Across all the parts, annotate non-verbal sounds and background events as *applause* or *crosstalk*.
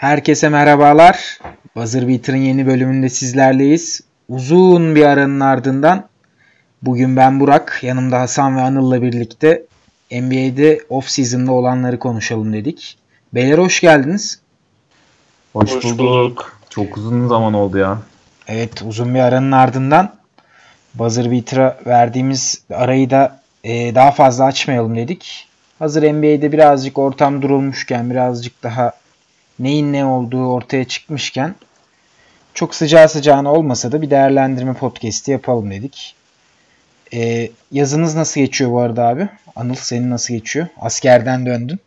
Herkese merhabalar. Buzzer Beater'ın yeni bölümünde sizlerleyiz. Uzun bir aranın ardından bugün ben Burak, yanımda Hasan ve Anıl'la birlikte NBA'de off-season'da olanları konuşalım dedik. Beyler hoş geldiniz. Hoş, hoş bulduk. bulduk. Çok uzun zaman oldu ya. Evet uzun bir aranın ardından Buzzer Beater'a verdiğimiz arayı da e, daha fazla açmayalım dedik. Hazır NBA'de birazcık ortam durulmuşken birazcık daha neyin ne olduğu ortaya çıkmışken çok sıcağı sıcağına olmasa da bir değerlendirme podcast'i yapalım dedik. Ee, yazınız nasıl geçiyor bu arada abi? Anıl senin nasıl geçiyor? Askerden döndün.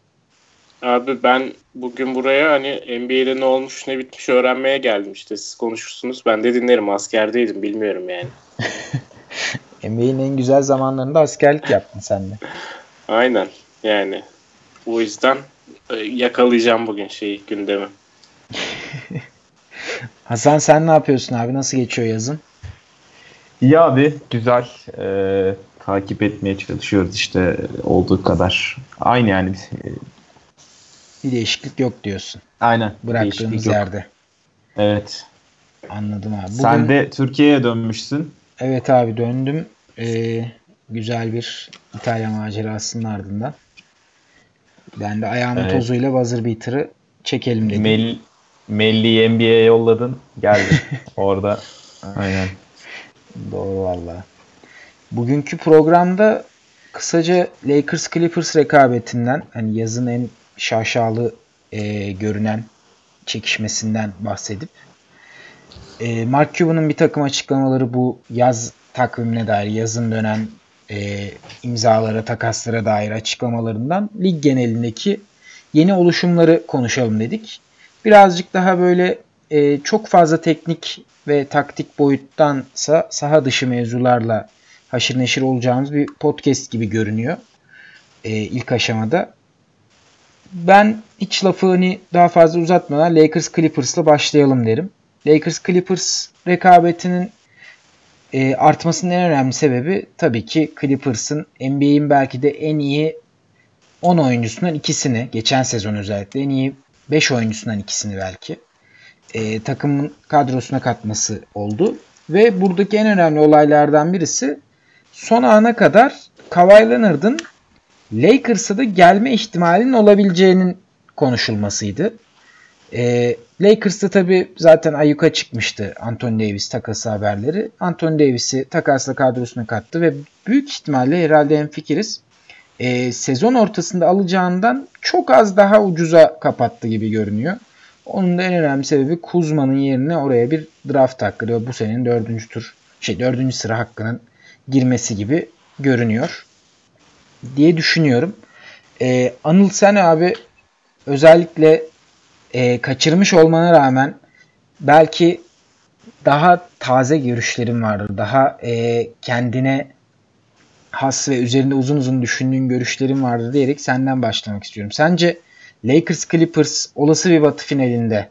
Abi ben bugün buraya hani NBA'de ne olmuş ne bitmiş öğrenmeye geldim işte. Siz konuşursunuz. Ben de dinlerim. Askerdeydim. Bilmiyorum yani. *laughs* NBA'nin en güzel zamanlarında askerlik yaptın sen de. *laughs* Aynen. Yani o yüzden yakalayacağım bugün şeyi gündemi. *laughs* Hasan sen ne yapıyorsun abi? Nasıl geçiyor yazın? İyi abi. Güzel. Ee, takip etmeye çalışıyoruz işte olduğu kadar. Aynı yani. Bir değişiklik yok diyorsun. Aynen. Bıraktığımız yerde. Evet. Anladım abi. Bugün... Sen de Türkiye'ye dönmüşsün. Evet abi döndüm. Ee, güzel bir İtalya macerasının ardından. Ben de ayağımın evet. tozuyla buzzer beater'ı çekelim dedim. Mel Melli'yi NBA'ye yolladın. Geldi. *laughs* Orada. Aynen. Doğru valla. Bugünkü programda kısaca Lakers Clippers rekabetinden hani yazın en şaşalı e, görünen çekişmesinden bahsedip e, Mark Cuban'ın bir takım açıklamaları bu yaz takvimine dair yazın dönen e, imzalara, takaslara dair açıklamalarından lig genelindeki yeni oluşumları konuşalım dedik. Birazcık daha böyle e, çok fazla teknik ve taktik boyuttansa saha dışı mevzularla haşır neşir olacağımız bir podcast gibi görünüyor e, ilk aşamada. Ben hiç lafı hani daha fazla uzatmadan Lakers Clippers'la başlayalım derim. Lakers Clippers rekabetinin e, artmasının en önemli sebebi tabii ki Clippers'ın NBA'in belki de en iyi 10 oyuncusundan ikisini, geçen sezon özellikle en iyi 5 oyuncusundan ikisini belki e, takımın kadrosuna katması oldu. Ve buradaki en önemli olaylardan birisi son ana kadar Kawhi Leonard'ın Lakers'a da gelme ihtimalinin olabileceğinin konuşulmasıydı. E, Lakers'ta tabi zaten ayyuka çıkmıştı Anthony Davis takası haberleri. Anthony Davis'i takasla kadrosuna kattı ve büyük ihtimalle herhalde en fikiriz. E, sezon ortasında alacağından çok az daha ucuza kapattı gibi görünüyor. Onun da en önemli sebebi Kuzma'nın yerine oraya bir draft hakkı ve bu senenin dördüncü tur şey dördüncü sıra hakkının girmesi gibi görünüyor diye düşünüyorum. Ee, Anıl sen abi özellikle e, kaçırmış olmana rağmen belki daha taze görüşlerin vardır. Daha e, kendine has ve üzerinde uzun uzun düşündüğün görüşlerin vardır diyerek senden başlamak istiyorum. Sence Lakers Clippers olası bir batı finalinde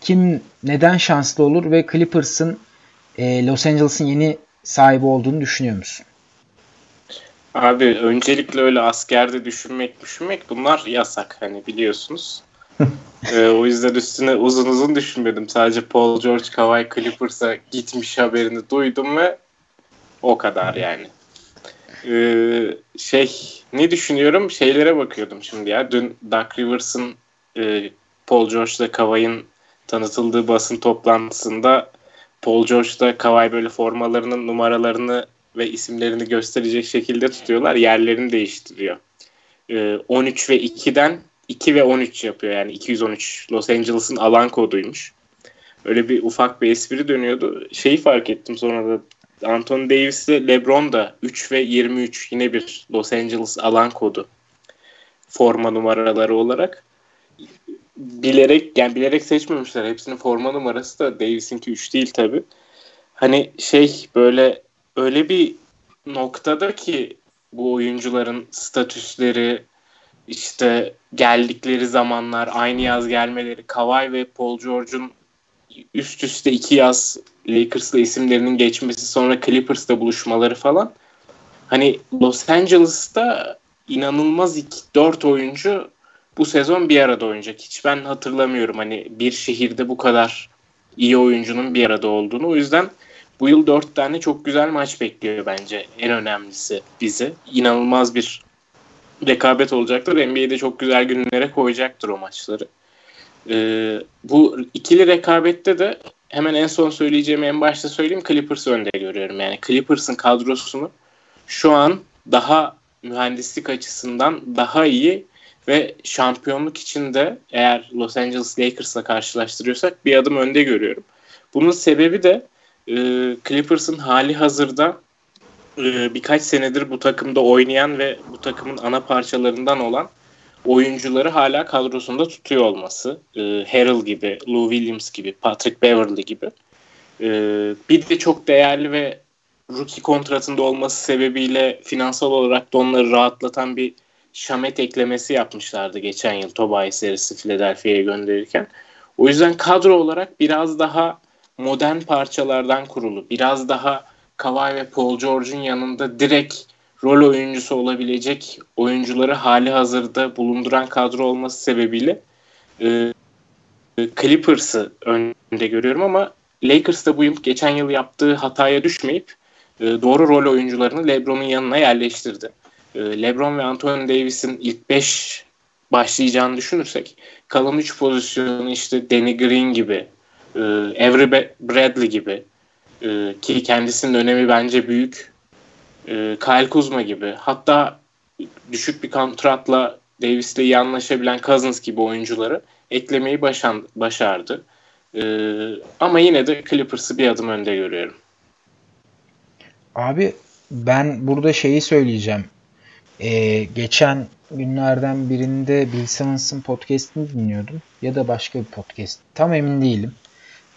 kim neden şanslı olur ve Clippers'ın e, Los Angeles'ın yeni sahibi olduğunu düşünüyor musun? Abi öncelikle öyle askerde düşünmek düşünmek bunlar yasak hani biliyorsunuz ee, o yüzden üstüne uzun uzun düşünmedim. Sadece Paul George Kawhi Clippers'a gitmiş haberini duydum ve o kadar yani. Ee, şey ne düşünüyorum? Şeylere bakıyordum şimdi ya. Dün Doug Rivers'ın e, Paul George'la Kawhi'nin tanıtıldığı basın toplantısında Paul George'da Kawhi böyle formalarının numaralarını ve isimlerini gösterecek şekilde tutuyorlar. Yerlerini değiştiriyor. Ee, 13 ve 2'den 2 ve 13 yapıyor yani 213 Los Angeles'ın alan koduymuş. Öyle bir ufak bir espri dönüyordu. Şeyi fark ettim sonra da Anthony Davis ile LeBron da 3 ve 23 yine bir Los Angeles alan kodu forma numaraları olarak bilerek yani bilerek seçmemişler. Hepsinin forma numarası da Davis'inki 3 değil tabi. Hani şey böyle öyle bir noktada ki bu oyuncuların statüsleri işte geldikleri zamanlar, aynı yaz gelmeleri, Kawhi ve Paul George'un üst üste iki yaz Lakers'la isimlerinin geçmesi sonra Clippers'ta buluşmaları falan. Hani Los Angeles'ta inanılmaz iki, dört oyuncu bu sezon bir arada oynayacak. Hiç ben hatırlamıyorum hani bir şehirde bu kadar iyi oyuncunun bir arada olduğunu. O yüzden bu yıl dört tane çok güzel maç bekliyor bence. En önemlisi bizi. İnanılmaz bir rekabet olacaktır. NBA'de çok güzel günlere koyacaktır o maçları. Ee, bu ikili rekabette de hemen en son söyleyeceğimi en başta söyleyeyim Clippers'ı önde görüyorum. Yani Clippers'ın kadrosunu şu an daha mühendislik açısından daha iyi ve şampiyonluk için de eğer Los Angeles Lakers'la karşılaştırıyorsak bir adım önde görüyorum. Bunun sebebi de e, Clippers'ın hali hazırda e, birkaç senedir bu takımda oynayan ve bu takımın ana parçalarından olan oyuncuları hala kadrosunda tutuyor olması. E, Harrell gibi, Lou Williams gibi, Patrick Beverly gibi. E, bir de çok değerli ve rookie kontratında olması sebebiyle finansal olarak da onları rahatlatan bir Şamet eklemesi yapmışlardı geçen yıl Tobias serisi Philadelphia'ya gönderirken. O yüzden kadro olarak biraz daha modern parçalardan kurulu, biraz daha Kawhi ve Paul George'un yanında direkt rol oyuncusu olabilecek oyuncuları hali hazırda bulunduran kadro olması sebebiyle e, Clippers'ı önde görüyorum ama Lakers da bu yıl geçen yıl yaptığı hataya düşmeyip e, doğru rol oyuncularını LeBron'un yanına yerleştirdi. E, LeBron ve Anthony Davis'in ilk 5 başlayacağını düşünürsek kalan 3 pozisyonu işte Danny Green gibi, e, Avery Bradley gibi e, ki kendisinin önemi bence büyük. E, Kyle Kuzma gibi hatta düşük bir kontratla Davis'le iyi anlaşabilen Cousins gibi oyuncuları eklemeyi başan, başardı. E, ama yine de Clippers'ı bir adım önde görüyorum. Abi ben burada şeyi söyleyeceğim. Ee, geçen günlerden birinde Bill Simmons'ın podcastini dinliyordum. Ya da başka bir podcast. Tam emin değilim.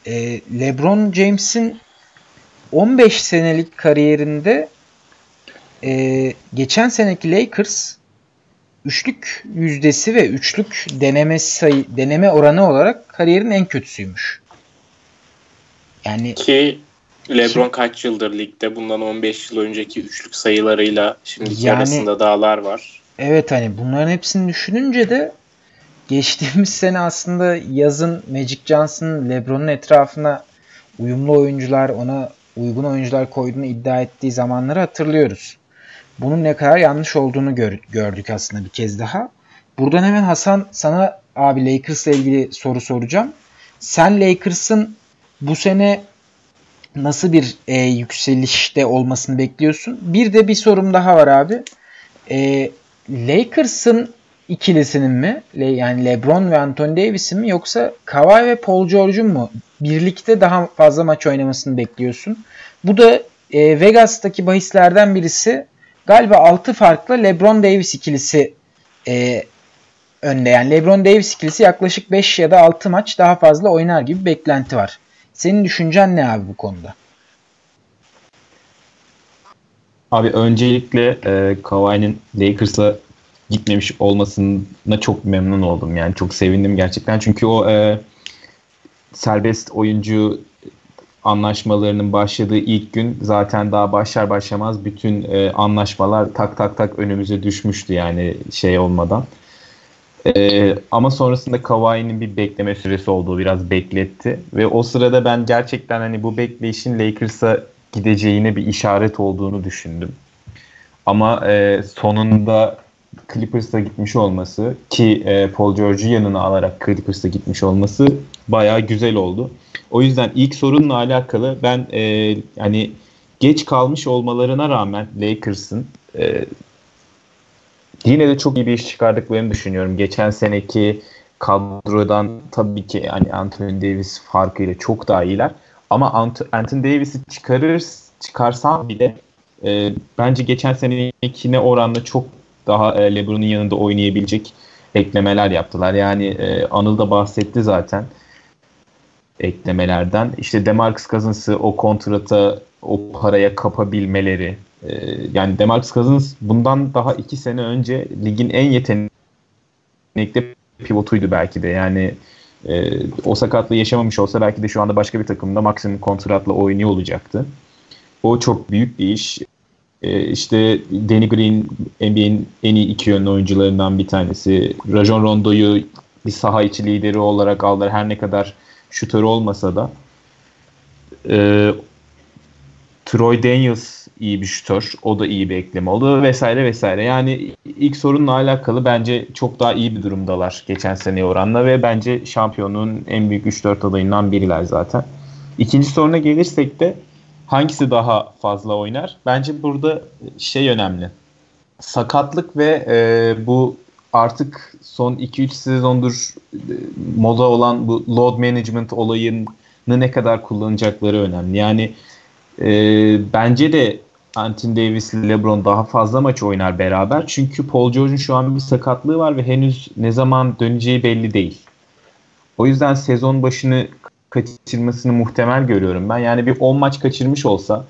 Ee, LeBron James'in 15 senelik kariyerinde e, geçen seneki Lakers üçlük yüzdesi ve üçlük deneme sayı deneme oranı olarak kariyerin en kötüsüymüş. Yani ki LeBron kaç yıldır ligde? Bundan 15 yıl önceki üçlük sayılarıyla şimdiki yani, arasında dağlar var. Evet hani bunların hepsini düşününce de geçtiğimiz *laughs* sene aslında yazın Magic Johnson'ın LeBron'un etrafına uyumlu oyuncular, ona uygun oyuncular koyduğunu iddia ettiği zamanları hatırlıyoruz. Bunun ne kadar yanlış olduğunu gör, gördük aslında bir kez daha. Buradan hemen Hasan sana abi Lakers'la ilgili soru soracağım. Sen Lakers'ın bu sene nasıl bir e, yükselişte olmasını bekliyorsun? Bir de bir sorum daha var abi. E, Lakers'ın ikilisinin mi? Le, yani LeBron ve Anthony Davis'in mi yoksa Kawhi ve Paul George'un mu birlikte daha fazla maç oynamasını bekliyorsun? Bu da e, Vegas'taki bahislerden birisi galiba 6 farklı LeBron Davis ikilisi e, önde. Yani LeBron Davis ikilisi yaklaşık 5 ya da 6 maç daha fazla oynar gibi beklenti var. Senin düşüncen ne abi bu konuda? Abi öncelikle e, Kawhi'nin Lakers'a gitmemiş olmasına çok memnun oldum. Yani çok sevindim gerçekten. Çünkü o e, serbest oyuncu anlaşmalarının başladığı ilk gün zaten daha başlar başlamaz bütün e, anlaşmalar tak tak tak önümüze düşmüştü yani şey olmadan. E, ama sonrasında Kawhi'nin bir bekleme süresi olduğu biraz bekletti ve o sırada ben gerçekten hani bu bekleyişin Lakers'a gideceğine bir işaret olduğunu düşündüm. Ama e, sonunda Clippers'a gitmiş olması ki e, Paul George'u yanına alarak Clippers'a gitmiş olması bayağı güzel oldu. O yüzden ilk sorunla alakalı ben e, hani geç kalmış olmalarına rağmen Lakers'ın e, yine de çok iyi bir iş çıkardıklarını düşünüyorum. Geçen seneki kadrodan tabii ki hani Anthony Davis farkıyla çok daha iyiler. Ama Anthony Davis'i çıkarır çıkarsam bile e, bence geçen senekine oranla çok daha e, LeBron'un yanında oynayabilecek eklemeler yaptılar. Yani e, Anıl da bahsetti zaten eklemelerden. İşte Demarcus Cousins'ı o kontrata o paraya kapabilmeleri. E, yani Demarcus Cousins bundan daha iki sene önce ligin en yetenekli pivotuydu belki de. Yani e, o sakatlığı yaşamamış olsa belki de şu anda başka bir takımda maksimum kontratla oynuyor olacaktı. O çok büyük bir iş. E, işte Danny Green NBA'in en iyi iki yönlü oyuncularından bir tanesi. Rajon Rondo'yu bir saha içi lideri olarak aldılar. Her ne kadar şutör olmasa da. E, Troy Daniels iyi bir şutör. O da iyi bir ekleme oldu vesaire vesaire. Yani ilk sorunla alakalı bence çok daha iyi bir durumdalar geçen seneye oranla ve bence şampiyonluğun en büyük 3-4 adayından biriler zaten. İkinci soruna gelirsek de hangisi daha fazla oynar? Bence burada şey önemli. Sakatlık ve e, bu artık son 2-3 sezondur e, moda olan bu load management olayını ne kadar kullanacakları önemli. Yani e, bence de Anthony Davis ile LeBron daha fazla maç oynar beraber. Çünkü Paul George'un şu an bir sakatlığı var ve henüz ne zaman döneceği belli değil. O yüzden sezon başını kaçırmasını muhtemel görüyorum ben. Yani bir 10 maç kaçırmış olsa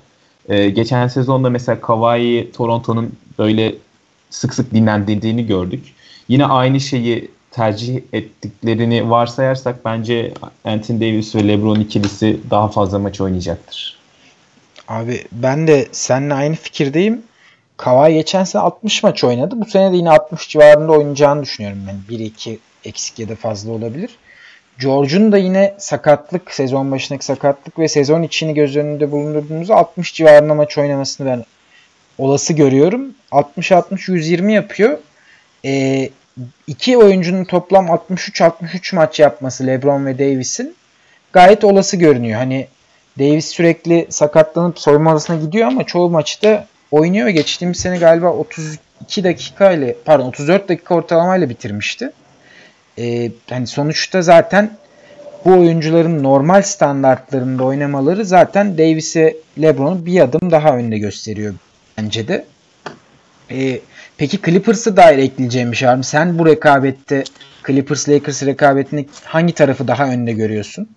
e, geçen sezonda mesela Kawhi Toronto'nun böyle sık sık dinlendiğini gördük. Yine aynı şeyi tercih ettiklerini varsayarsak bence Anthony Davis ve LeBron ikilisi daha fazla maç oynayacaktır. Abi ben de seninle aynı fikirdeyim. Kawhi geçen sene 60 maç oynadı. Bu sene de yine 60 civarında oynayacağını düşünüyorum ben. 1-2 eksik ya da fazla olabilir. George'un da yine sakatlık, sezon başındaki sakatlık ve sezon içini göz önünde bulundurduğumuzda 60 civarında maç oynamasını ben olası görüyorum. 60-60-120 yapıyor. Ee, iki oyuncunun toplam 63-63 maç yapması LeBron ve Davis'in gayet olası görünüyor. Hani Davis sürekli sakatlanıp soyunma odasına gidiyor ama çoğu maçta oynuyor. Geçtiğimiz sene galiba 32 dakika ile pardon 34 dakika ortalamayla bitirmişti. Ee, hani sonuçta zaten bu oyuncuların normal standartlarında oynamaları zaten Davis'e LeBron'u bir adım daha önde gösteriyor bence de. Ee, peki Clippers'ı dair ekleyeceğim bir şey var mı? Sen bu rekabette Clippers Lakers rekabetini hangi tarafı daha önde görüyorsun?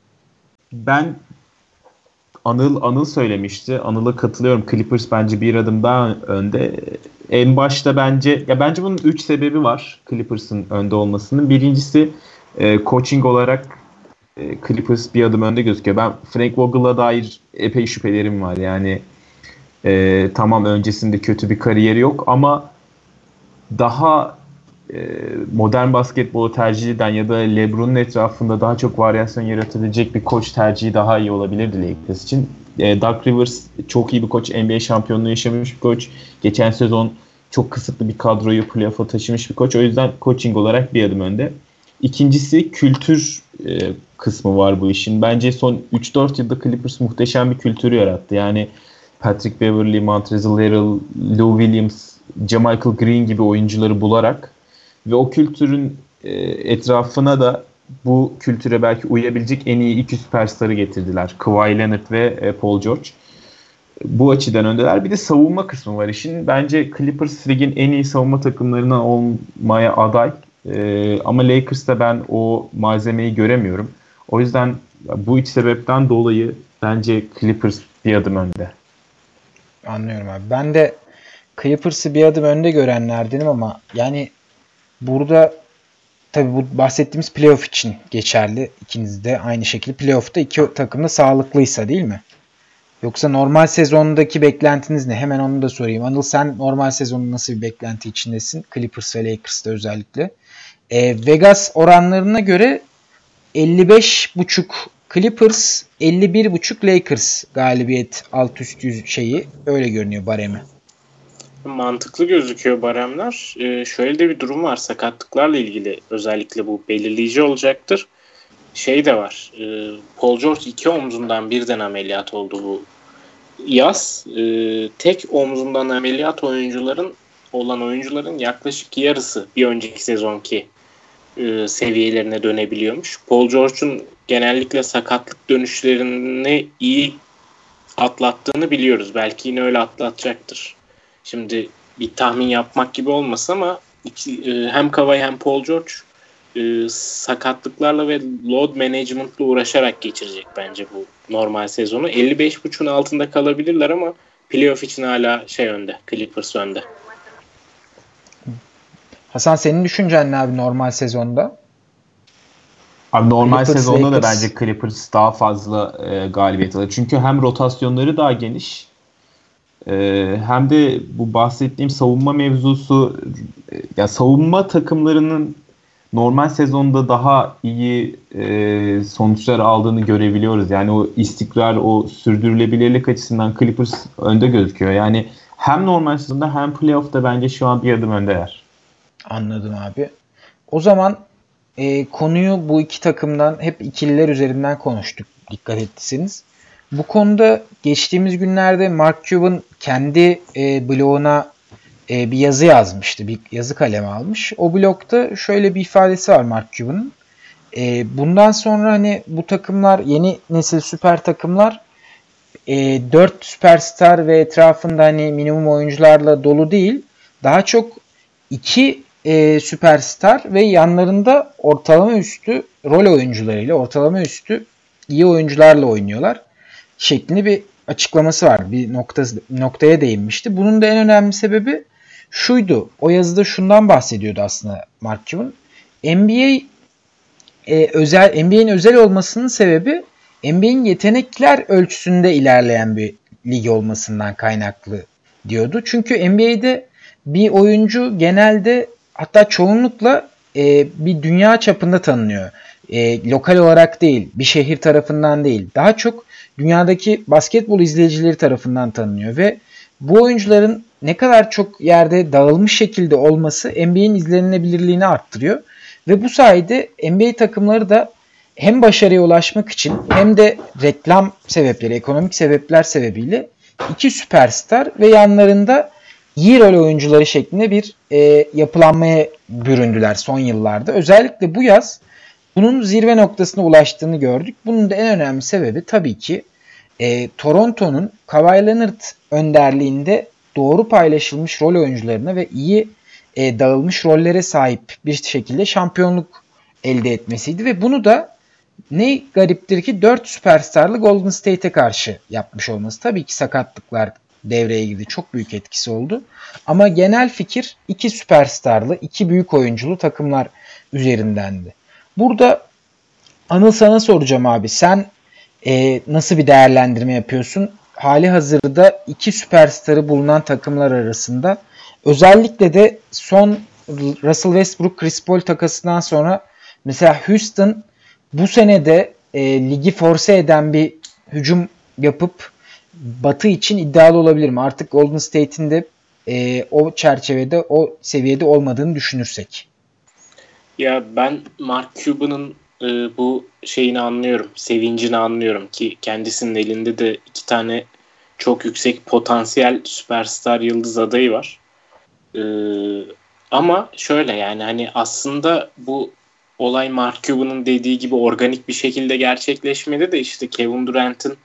Ben Anıl Anıl söylemişti. Anıl'a katılıyorum. Clippers bence bir adım daha önde. En başta bence ya bence bunun 3 sebebi var Clippers'ın önde olmasının. Birincisi e, coaching olarak e, Clippers bir adım önde gözüküyor. Ben Frank Vogel'a dair epey şüphelerim var. Yani e, tamam öncesinde kötü bir kariyeri yok ama daha modern basketbolu tercih eden ya da LeBron'un etrafında daha çok varyasyon yaratabilecek bir koç tercihi daha iyi olabilirdi Lakers için. E, Doug Rivers çok iyi bir koç. NBA şampiyonluğu yaşamış bir koç. Geçen sezon çok kısıtlı bir kadroyu playoff'a taşımış bir koç. O yüzden coaching olarak bir adım önde. İkincisi kültür e, kısmı var bu işin. Bence son 3-4 yılda Clippers muhteşem bir kültürü yarattı. Yani Patrick Beverly, Montrezl Harrell, Lou Williams, Jamichael Green gibi oyuncuları bularak ve o kültürün e, etrafına da bu kültüre belki uyabilecek en iyi iki süperstarı getirdiler. Kawhi Leonard ve e, Paul George. Bu açıdan öndeler. Bir de savunma kısmı var işin. Bence Clippers ligin en iyi savunma takımlarından olmaya aday. E, ama Lakers'ta ben o malzemeyi göremiyorum. O yüzden bu iç sebepten dolayı bence Clippers bir adım önde. Anlıyorum abi. Ben de Clippers'ı bir adım önde görenlerdenim ama yani Burada tabi bu bahsettiğimiz playoff için geçerli. İkiniz de aynı şekilde playoff'ta iki takım da sağlıklıysa değil mi? Yoksa normal sezondaki beklentiniz ne? Hemen onu da sorayım. Anıl sen normal sezonun nasıl bir beklenti içindesin? Clippers ve Lakers'ta özellikle. E, Vegas oranlarına göre 55.5 Clippers, 51.5 Lakers galibiyet alt üst şeyi öyle görünüyor baremi mantıklı gözüküyor baremler. Ee, şöyle de bir durum var. Sakatlıklarla ilgili özellikle bu belirleyici olacaktır. Şey de var. E, Paul George iki omzundan birden ameliyat oldu bu yaz. E, tek omzundan ameliyat oyuncuların olan oyuncuların yaklaşık yarısı bir önceki sezonki e, seviyelerine dönebiliyormuş. Paul George'un genellikle sakatlık dönüşlerini iyi atlattığını biliyoruz. Belki yine öyle atlatacaktır. Şimdi bir tahmin yapmak gibi olmasın ama iki, e, hem Kawhi hem Paul George e, sakatlıklarla ve load management'la uğraşarak geçirecek bence bu normal sezonu. 55.5'un altında kalabilirler ama playoff için hala şey önde. Clippers önde. Hasan senin düşüncen ne abi normal sezonda? Abi normal Clippers, sezonda Lakers. da bence Clippers daha fazla e, galibiyet alır. Çünkü hem rotasyonları daha geniş Ee, hem de bu bahsettiğim savunma mevzusu e, ya savunma takımlarının normal sezonda daha iyi e, sonuçlar aldığını görebiliyoruz. Yani o istikrar, o sürdürülebilirlik açısından Clippers önde gözüküyor. Yani hem normal sezonda hem playoff'ta bence şu an bir adım öndeler. Anladım abi. O zaman e, konuyu bu iki takımdan hep ikililer üzerinden konuştuk. Dikkat ettiyseniz. Bu konuda geçtiğimiz günlerde Mark Cuban kendi e, bloguna e, bir yazı yazmıştı. Bir yazı kalemi almış. O blogda şöyle bir ifadesi var Mark Cuban'ın. E, bundan sonra hani bu takımlar yeni nesil süper takımlar e, 4 süperstar ve etrafında hani minimum oyuncularla dolu değil. Daha çok 2 e, süperstar ve yanlarında ortalama üstü rol oyuncularıyla ortalama üstü iyi oyuncularla oynuyorlar şeklinde bir açıklaması var. Bir nokta, noktaya değinmişti. Bunun da en önemli sebebi şuydu. O yazıda şundan bahsediyordu aslında Mark Cuban. NBA e, özel NBA'in özel olmasının sebebi NBA'in yetenekler ölçüsünde ilerleyen bir lig olmasından kaynaklı diyordu. Çünkü NBA'de bir oyuncu genelde hatta çoğunlukla e, bir dünya çapında tanınıyor. E, lokal olarak değil, bir şehir tarafından değil. Daha çok dünyadaki basketbol izleyicileri tarafından tanınıyor ve bu oyuncuların ne kadar çok yerde dağılmış şekilde olması NBA'in izlenilebilirliğini arttırıyor. Ve bu sayede NBA takımları da hem başarıya ulaşmak için hem de reklam sebepleri, ekonomik sebepler sebebiyle iki süperstar ve yanlarında iyi rol oyuncuları şeklinde bir e, yapılanmaya büründüler son yıllarda. Özellikle bu yaz bunun zirve noktasına ulaştığını gördük. Bunun da en önemli sebebi tabii ki e, Toronto'nun Kawhi Leonard önderliğinde doğru paylaşılmış rol oyuncularına ve iyi e, dağılmış rollere sahip bir şekilde şampiyonluk elde etmesiydi ve bunu da ne gariptir ki 4 süperstarlı Golden State'e karşı yapmış olması. Tabii ki sakatlıklar devreye girdi. Çok büyük etkisi oldu. Ama genel fikir iki süperstarlı, iki büyük oyunculu takımlar üzerindendi. Burada Anıl sana soracağım abi. Sen e, nasıl bir değerlendirme yapıyorsun? Hali hazırda iki süperstarı bulunan takımlar arasında özellikle de son Russell Westbrook Chris Paul takasından sonra mesela Houston bu sene de e, ligi force eden bir hücum yapıp Batı için iddialı olabilir mi? Artık Golden State'in de e, o çerçevede, o seviyede olmadığını düşünürsek. Ya ben Mark Cuban'ın e, bu şeyini anlıyorum. Sevincini anlıyorum ki kendisinin elinde de iki tane çok yüksek potansiyel süperstar yıldız adayı var. E, ama şöyle yani hani aslında bu olay Mark Cuban'ın dediği gibi organik bir şekilde gerçekleşmedi de işte Kevin Durant'ın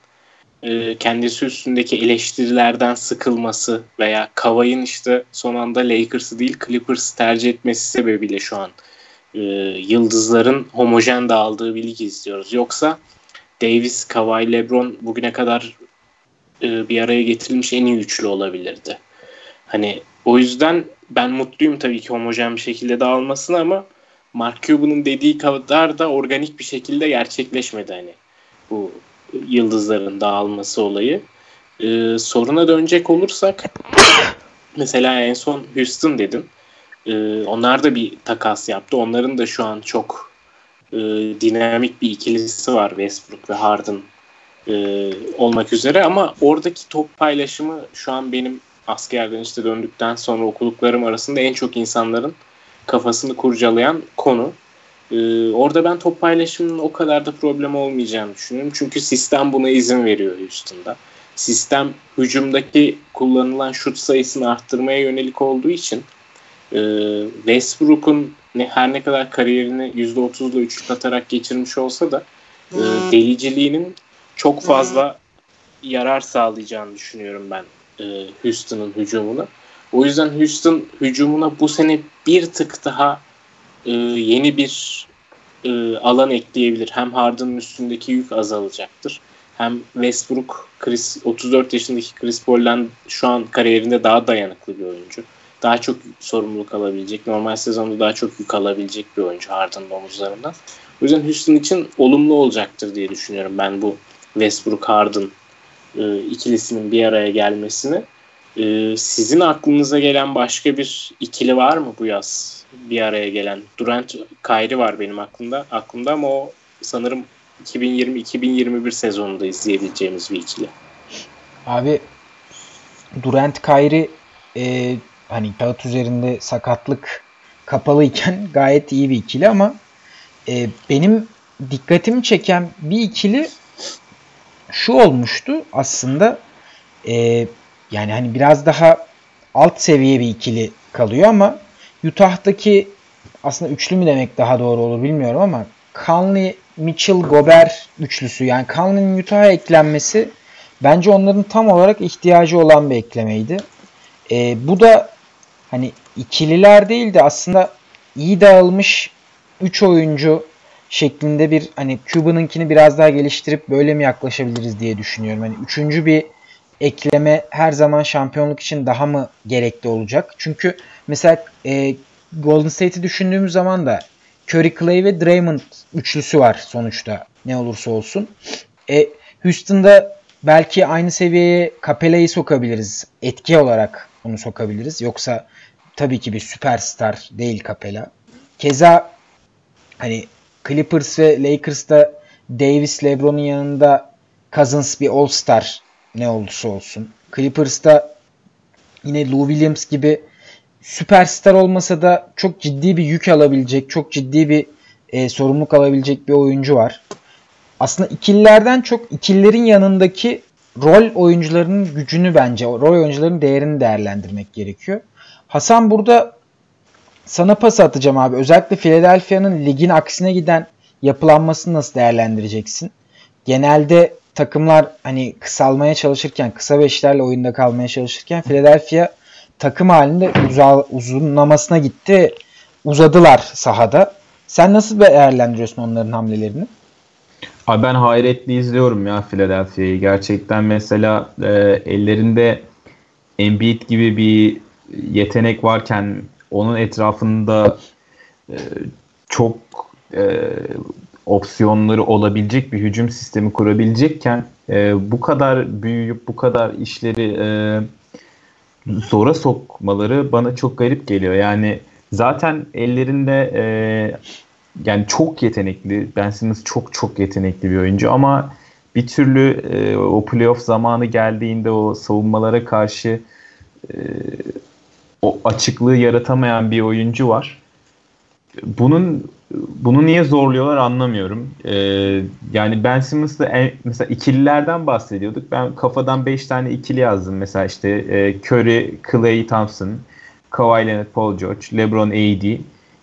e, kendisi üstündeki eleştirilerden sıkılması veya Kavay'ın işte son anda Lakers'ı değil Clippers'ı tercih etmesi sebebiyle şu an e, yıldızların homojen dağıldığı bir lig izliyoruz. Yoksa Davis, Kawhi, LeBron bugüne kadar e, bir araya getirilmiş en iyi üçlü olabilirdi. Hani o yüzden ben mutluyum tabii ki homojen bir şekilde dağılmasına ama Mark Cuban'ın dediği kadar da organik bir şekilde gerçekleşmedi hani bu yıldızların dağılması olayı. Ee, soruna dönecek olursak *coughs* mesela en son Houston dedim. Ee, onlar da bir takas yaptı. Onların da şu an çok e, dinamik bir ikilisi var Westbrook ve Harden e, olmak üzere ama oradaki top paylaşımı şu an benim askerden işte döndükten sonra okuduklarım arasında en çok insanların kafasını kurcalayan konu. Ee, orada ben top paylaşımının o kadar da problem olmayacağını düşünüyorum. Çünkü sistem buna izin veriyor Houston'da. Sistem hücumdaki kullanılan şut sayısını arttırmaya yönelik olduğu için e, Westbrook'un ne, her ne kadar kariyerini %30'la üçlük atarak geçirmiş olsa da e, deliciliğinin çok fazla yarar sağlayacağını düşünüyorum ben e, Houston'ın hücumuna. O yüzden Houston hücumuna bu sene bir tık daha e, yeni bir e, alan ekleyebilir. Hem Harden'ın üstündeki yük azalacaktır. Hem Westbrook, Chris, 34 yaşındaki Chris Paul'den şu an kariyerinde daha dayanıklı bir oyuncu. Daha çok sorumluluk alabilecek, normal sezonda daha çok yük alabilecek bir oyuncu Harden'ın omuzlarından. O yüzden Houston için olumlu olacaktır diye düşünüyorum ben bu Westbrook Harden e, ikilisinin bir araya gelmesini. Ee, sizin aklınıza gelen başka bir ikili var mı bu yaz bir araya gelen? Durant Kyrie var benim aklımda. Aklımda ama o sanırım 2020-2021 sezonunda izleyebileceğimiz bir ikili. Abi Durant Kyrie e, hani kağıt üzerinde sakatlık kapalıyken *laughs* gayet iyi bir ikili ama e, benim dikkatimi çeken bir ikili şu olmuştu aslında e, yani hani biraz daha alt seviye bir ikili kalıyor ama Utah'taki aslında üçlü mü demek daha doğru olur bilmiyorum ama Conley, Mitchell, Gobert üçlüsü yani Conley'nin Utah'a eklenmesi bence onların tam olarak ihtiyacı olan bir eklemeydi. E, bu da hani ikililer değil de aslında iyi dağılmış 3 oyuncu şeklinde bir hani Cuba'nınkini biraz daha geliştirip böyle mi yaklaşabiliriz diye düşünüyorum. Hani üçüncü bir ekleme her zaman şampiyonluk için daha mı gerekli olacak? Çünkü mesela e, Golden State'i düşündüğümüz zaman da Curry, Clay ve Draymond üçlüsü var sonuçta ne olursa olsun. E, Houston'da belki aynı seviyeye Capella'yı sokabiliriz. Etki olarak onu sokabiliriz. Yoksa tabii ki bir süperstar değil Capella. Keza hani Clippers ve Lakers'ta Davis, LeBron'un yanında Cousins bir All-Star ne olursa olsun. Clippers'ta yine Lou Williams gibi süperstar olmasa da çok ciddi bir yük alabilecek, çok ciddi bir e, sorumluluk alabilecek bir oyuncu var. Aslında ikililerden çok ikililerin yanındaki rol oyuncularının gücünü bence, rol oyuncuların değerini değerlendirmek gerekiyor. Hasan burada sana pas atacağım abi. Özellikle Philadelphia'nın ligin aksine giden yapılanmasını nasıl değerlendireceksin? Genelde takımlar hani kısalmaya çalışırken, kısa beşlerle oyunda kalmaya çalışırken Philadelphia takım halinde uza, uzunlamasına gitti. Uzadılar sahada. Sen nasıl değerlendiriyorsun onların hamlelerini? Abi ben hayretli izliyorum ya Philadelphia'yı. Gerçekten mesela e, ellerinde Embiid gibi bir yetenek varken onun etrafında e, çok e, opsiyonları olabilecek bir hücum sistemi kurabilecekken e, bu kadar büyüyüp bu kadar işleri e, zora sokmaları bana çok garip geliyor. Yani zaten ellerinde e, yani çok yetenekli. Ben Simmons çok çok yetenekli bir oyuncu ama bir türlü e, o playoff zamanı geldiğinde o savunmalara karşı e, o açıklığı yaratamayan bir oyuncu var. Bunun bunu niye zorluyorlar anlamıyorum. Ee, yani Ben Simmons'la mesela ikililerden bahsediyorduk. Ben kafadan 5 tane ikili yazdım. Mesela işte e, Curry, Clay Thompson, Kawhi Leonard, Paul George, LeBron AD,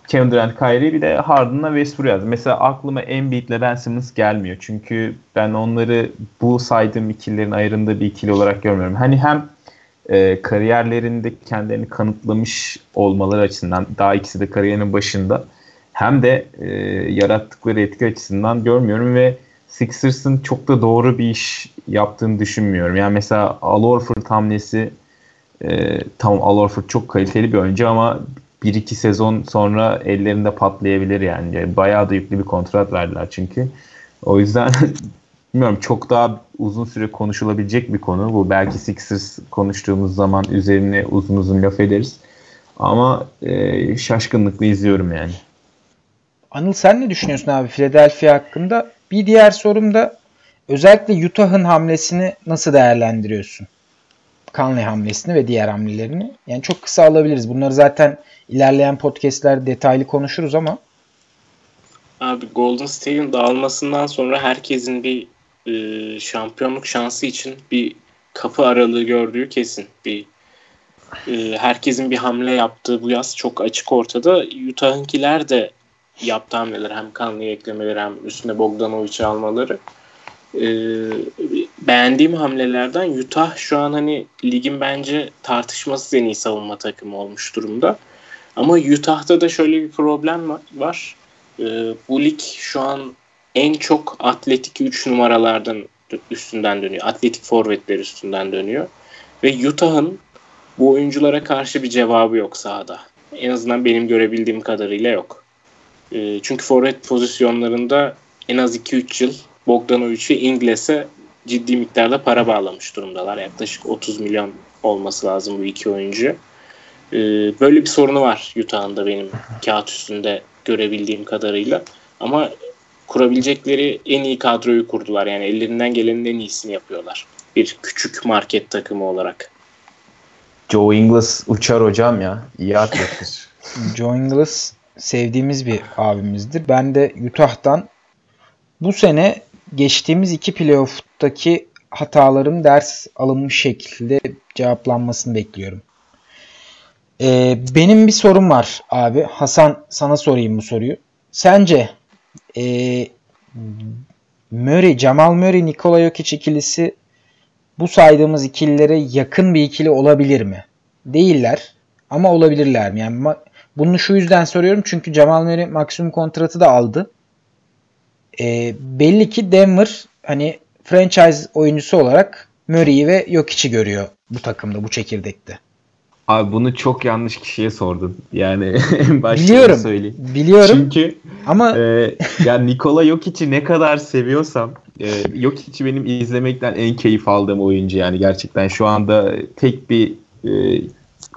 Kevin Durant, Kyrie bir de Harden'la Westbrook yazdım. Mesela aklıma Embiid ile Ben Simmons gelmiyor. Çünkü ben onları bu saydığım ikililerin ayrında bir ikili olarak görmüyorum. Hani hem e, kariyerlerinde kendilerini kanıtlamış olmaları açısından daha ikisi de kariyerinin başında hem de e, yarattıkları etki açısından görmüyorum ve Sixers'ın çok da doğru bir iş yaptığını düşünmüyorum. Yani mesela Al Horford hamlesi e, tamam Al Horford çok kaliteli bir oyuncu ama bir iki sezon sonra ellerinde patlayabilir yani. Bayağı da yüklü bir kontrat verdiler çünkü. O yüzden *laughs* bilmiyorum çok daha uzun süre konuşulabilecek bir konu. Bu belki Sixers konuştuğumuz zaman üzerine uzun uzun laf ederiz. Ama e, şaşkınlıkla izliyorum yani. Anıl sen ne düşünüyorsun abi Philadelphia hakkında? Bir diğer sorum da özellikle Utah'ın hamlesini nasıl değerlendiriyorsun? Conley hamlesini ve diğer hamlelerini. Yani çok kısa alabiliriz. Bunları zaten ilerleyen podcastler detaylı konuşuruz ama. Abi Golden State'in dağılmasından sonra herkesin bir e, şampiyonluk şansı için bir kapı aralığı gördüğü kesin. Bir e, herkesin bir hamle yaptığı bu yaz çok açık ortada. Utah'ınkiler de yaptığı hamleler hem Kanlı'ya eklemeleri hem üstüne Bogdanovic'i almaları. E, beğendiğim hamlelerden Utah şu an hani ligin bence tartışmasız en iyi savunma takımı olmuş durumda. Ama Utah'ta da şöyle bir problem var. E, bu lig şu an en çok atletik 3 numaralardan üstünden dönüyor. Atletik forvetler üstünden dönüyor. Ve Utah'ın bu oyunculara karşı bir cevabı yok sahada. En azından benim görebildiğim kadarıyla yok. E, çünkü forvet pozisyonlarında en az 2-3 yıl Bogdanovic ve Ingles'e ciddi miktarda para bağlamış durumdalar. Yaklaşık 30 milyon olması lazım bu iki oyuncu. Ee, böyle bir sorunu var Utah'ın da benim kağıt üstünde görebildiğim kadarıyla. Ama kurabilecekleri en iyi kadroyu kurdular. Yani ellerinden gelenin en iyisini yapıyorlar. Bir küçük market takımı olarak. Joe Ingles uçar hocam ya. İyi atlettir. *laughs* Joe Ingles sevdiğimiz bir abimizdir. Ben de Utah'tan bu sene geçtiğimiz iki playoff'taki hataların ders alınmış şekilde cevaplanmasını bekliyorum. Ee, benim bir sorum var abi. Hasan sana sorayım bu soruyu. Sence e, Murray, Jamal Murray, Nikola Jokic ikilisi bu saydığımız ikililere yakın bir ikili olabilir mi? Değiller ama olabilirler mi? Yani bunu şu yüzden soruyorum çünkü Jamal Murray maksimum kontratı da aldı. E, belli ki Denver hani franchise oyuncusu olarak Murray'i ve Jokic'i görüyor bu takımda, bu çekirdekte. Abi bunu çok yanlış kişiye sordun. Yani *laughs* en başta biliyorum, söyleyeyim. Biliyorum. Çünkü ama e, yani Nikola Jokic'i ne kadar seviyorsam e, Jokic benim izlemekten en keyif aldığım oyuncu yani gerçekten şu anda tek bir e,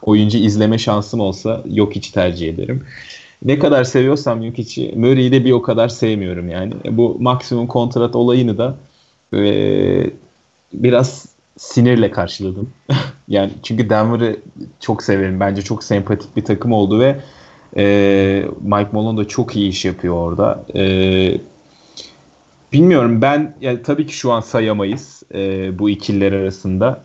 oyuncu izleme şansım olsa Jokic tercih ederim. Ne kadar seviyorsam Jokic'i Murray'i de bir o kadar sevmiyorum yani. Bu maksimum kontrat olayını da e, biraz sinirle karşıladım. *laughs* yani çünkü Denver'ı çok severim. Bence çok sempatik bir takım oldu ve e, Mike Malone da çok iyi iş yapıyor orada. E, bilmiyorum ben yani tabii ki şu an sayamayız e, bu ikililer arasında.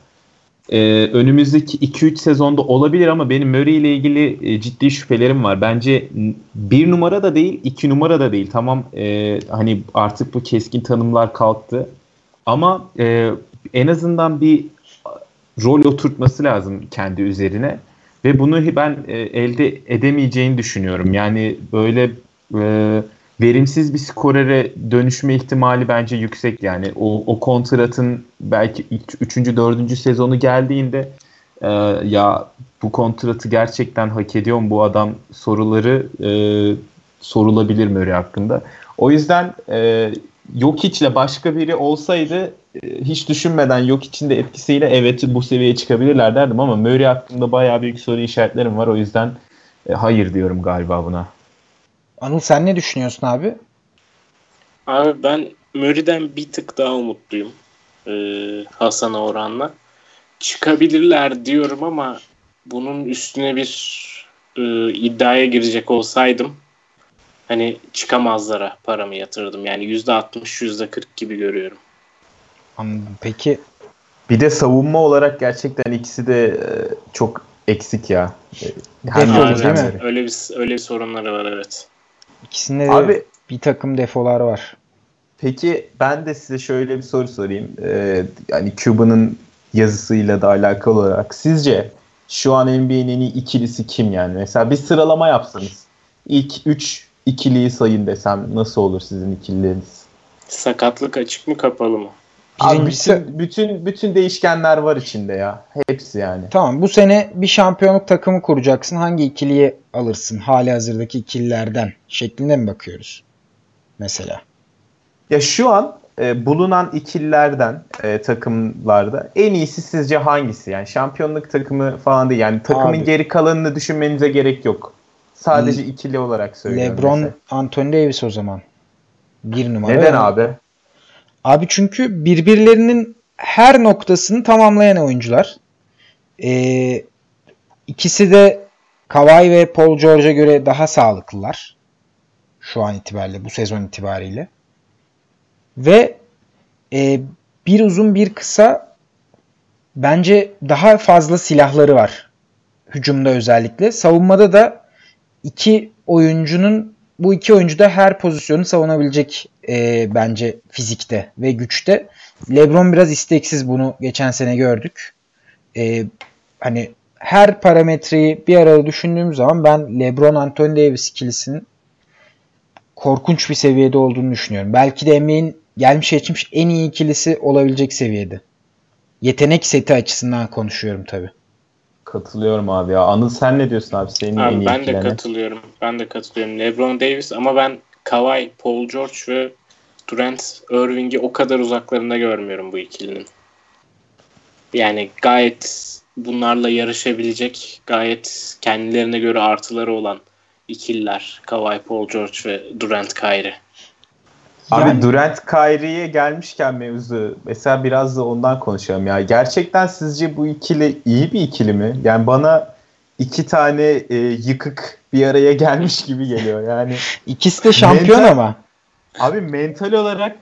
E, önümüzdeki 2-3 sezonda olabilir ama benim Murray ile ilgili e, ciddi şüphelerim var. Bence bir numara da değil, iki numara da değil. Tamam e, hani artık bu keskin tanımlar kalktı. Ama e, en azından bir rol oturtması lazım kendi üzerine ve bunu ben e, elde edemeyeceğini düşünüyorum. Yani böyle e, verimsiz bir skorere dönüşme ihtimali bence yüksek. Yani o, o kontratın belki 3. 4. sezonu geldiğinde e, ya bu kontratı gerçekten hak ediyor mu bu adam soruları e, sorulabilir Murray hakkında. O yüzden e, Jokic'le başka biri olsaydı hiç düşünmeden yok içinde etkisiyle evet bu seviyeye çıkabilirler derdim ama Murray hakkında bayağı büyük soru işaretlerim var. O yüzden e, hayır diyorum galiba buna. Anıl sen ne düşünüyorsun abi? Abi ben Murray'den bir tık daha umutluyum. Ee, Hasan'a oranla. Çıkabilirler diyorum ama bunun üstüne bir e, iddiaya girecek olsaydım hani çıkamazlara paramı yatırdım. Yani %60 %40 gibi görüyorum. Peki bir de savunma olarak gerçekten ikisi de e, çok eksik ya. E, hem Defol, değil mi? Öyle bir öyle bir sorunları var evet. İkisinde de Abi, bir takım defolar var. Peki ben de size şöyle bir soru sorayım. Ee, yani Cuba'nın yazısıyla da alakalı olarak sizce şu an NBA'nin en iyi ikilisi kim yani? Mesela bir sıralama yapsanız ilk 3 ikiliyi sayın desem nasıl olur sizin ikilileriniz? Sakatlık açık mı kapalı mı? Birincisi... Abi bütün, bütün, bütün değişkenler var içinde ya. Hepsi yani. Tamam bu sene bir şampiyonluk takımı kuracaksın. Hangi ikiliyi alırsın? Hali hazırdaki ikililerden şeklinde mi bakıyoruz? Mesela. Ya şu an e, bulunan ikililerden e, takımlarda en iyisi sizce hangisi? Yani şampiyonluk takımı falan değil. Yani takımın Abi. geri kalanını düşünmenize gerek yok. Sadece ikili olarak söylüyorum. LeBron, mesela. Anthony Davis o zaman. Bir numara. Neden abi? Abi çünkü birbirlerinin her noktasını tamamlayan oyuncular. Ee, ikisi de Kawhi ve Paul George'a göre daha sağlıklılar. Şu an itibariyle, bu sezon itibariyle. Ve e, bir uzun bir kısa bence daha fazla silahları var. Hücumda özellikle. Savunmada da iki oyuncunun bu iki oyuncu da her pozisyonu savunabilecek e, bence fizikte ve güçte. LeBron biraz isteksiz bunu geçen sene gördük. E, hani her parametreyi bir arada düşündüğüm zaman ben LeBron Anthony Davis ikilisinin korkunç bir seviyede olduğunu düşünüyorum. Belki de NBA'in gelmiş geçmiş en iyi ikilisi olabilecek seviyede. Yetenek seti açısından konuşuyorum tabi. Katılıyorum abi ya. Anıl sen ne diyorsun abi? Senin abi, en iyi Ben de katılıyorum. Ben de katılıyorum. LeBron Davis ama ben Kawhi, Paul George ve Durant, Irving'i o kadar uzaklarında görmüyorum bu ikilinin. Yani gayet bunlarla yarışabilecek, gayet kendilerine göre artıları olan ikililer. Kawhi Paul George ve Durant Kyrie. Abi yani... Durant Kyrie'ye gelmişken mevzu mesela biraz da ondan konuşalım ya. Gerçekten sizce bu ikili iyi bir ikili mi? Yani bana iki tane e, yıkık bir araya gelmiş gibi geliyor. Yani ikisi de şampiyon mental, ama. Abi mental olarak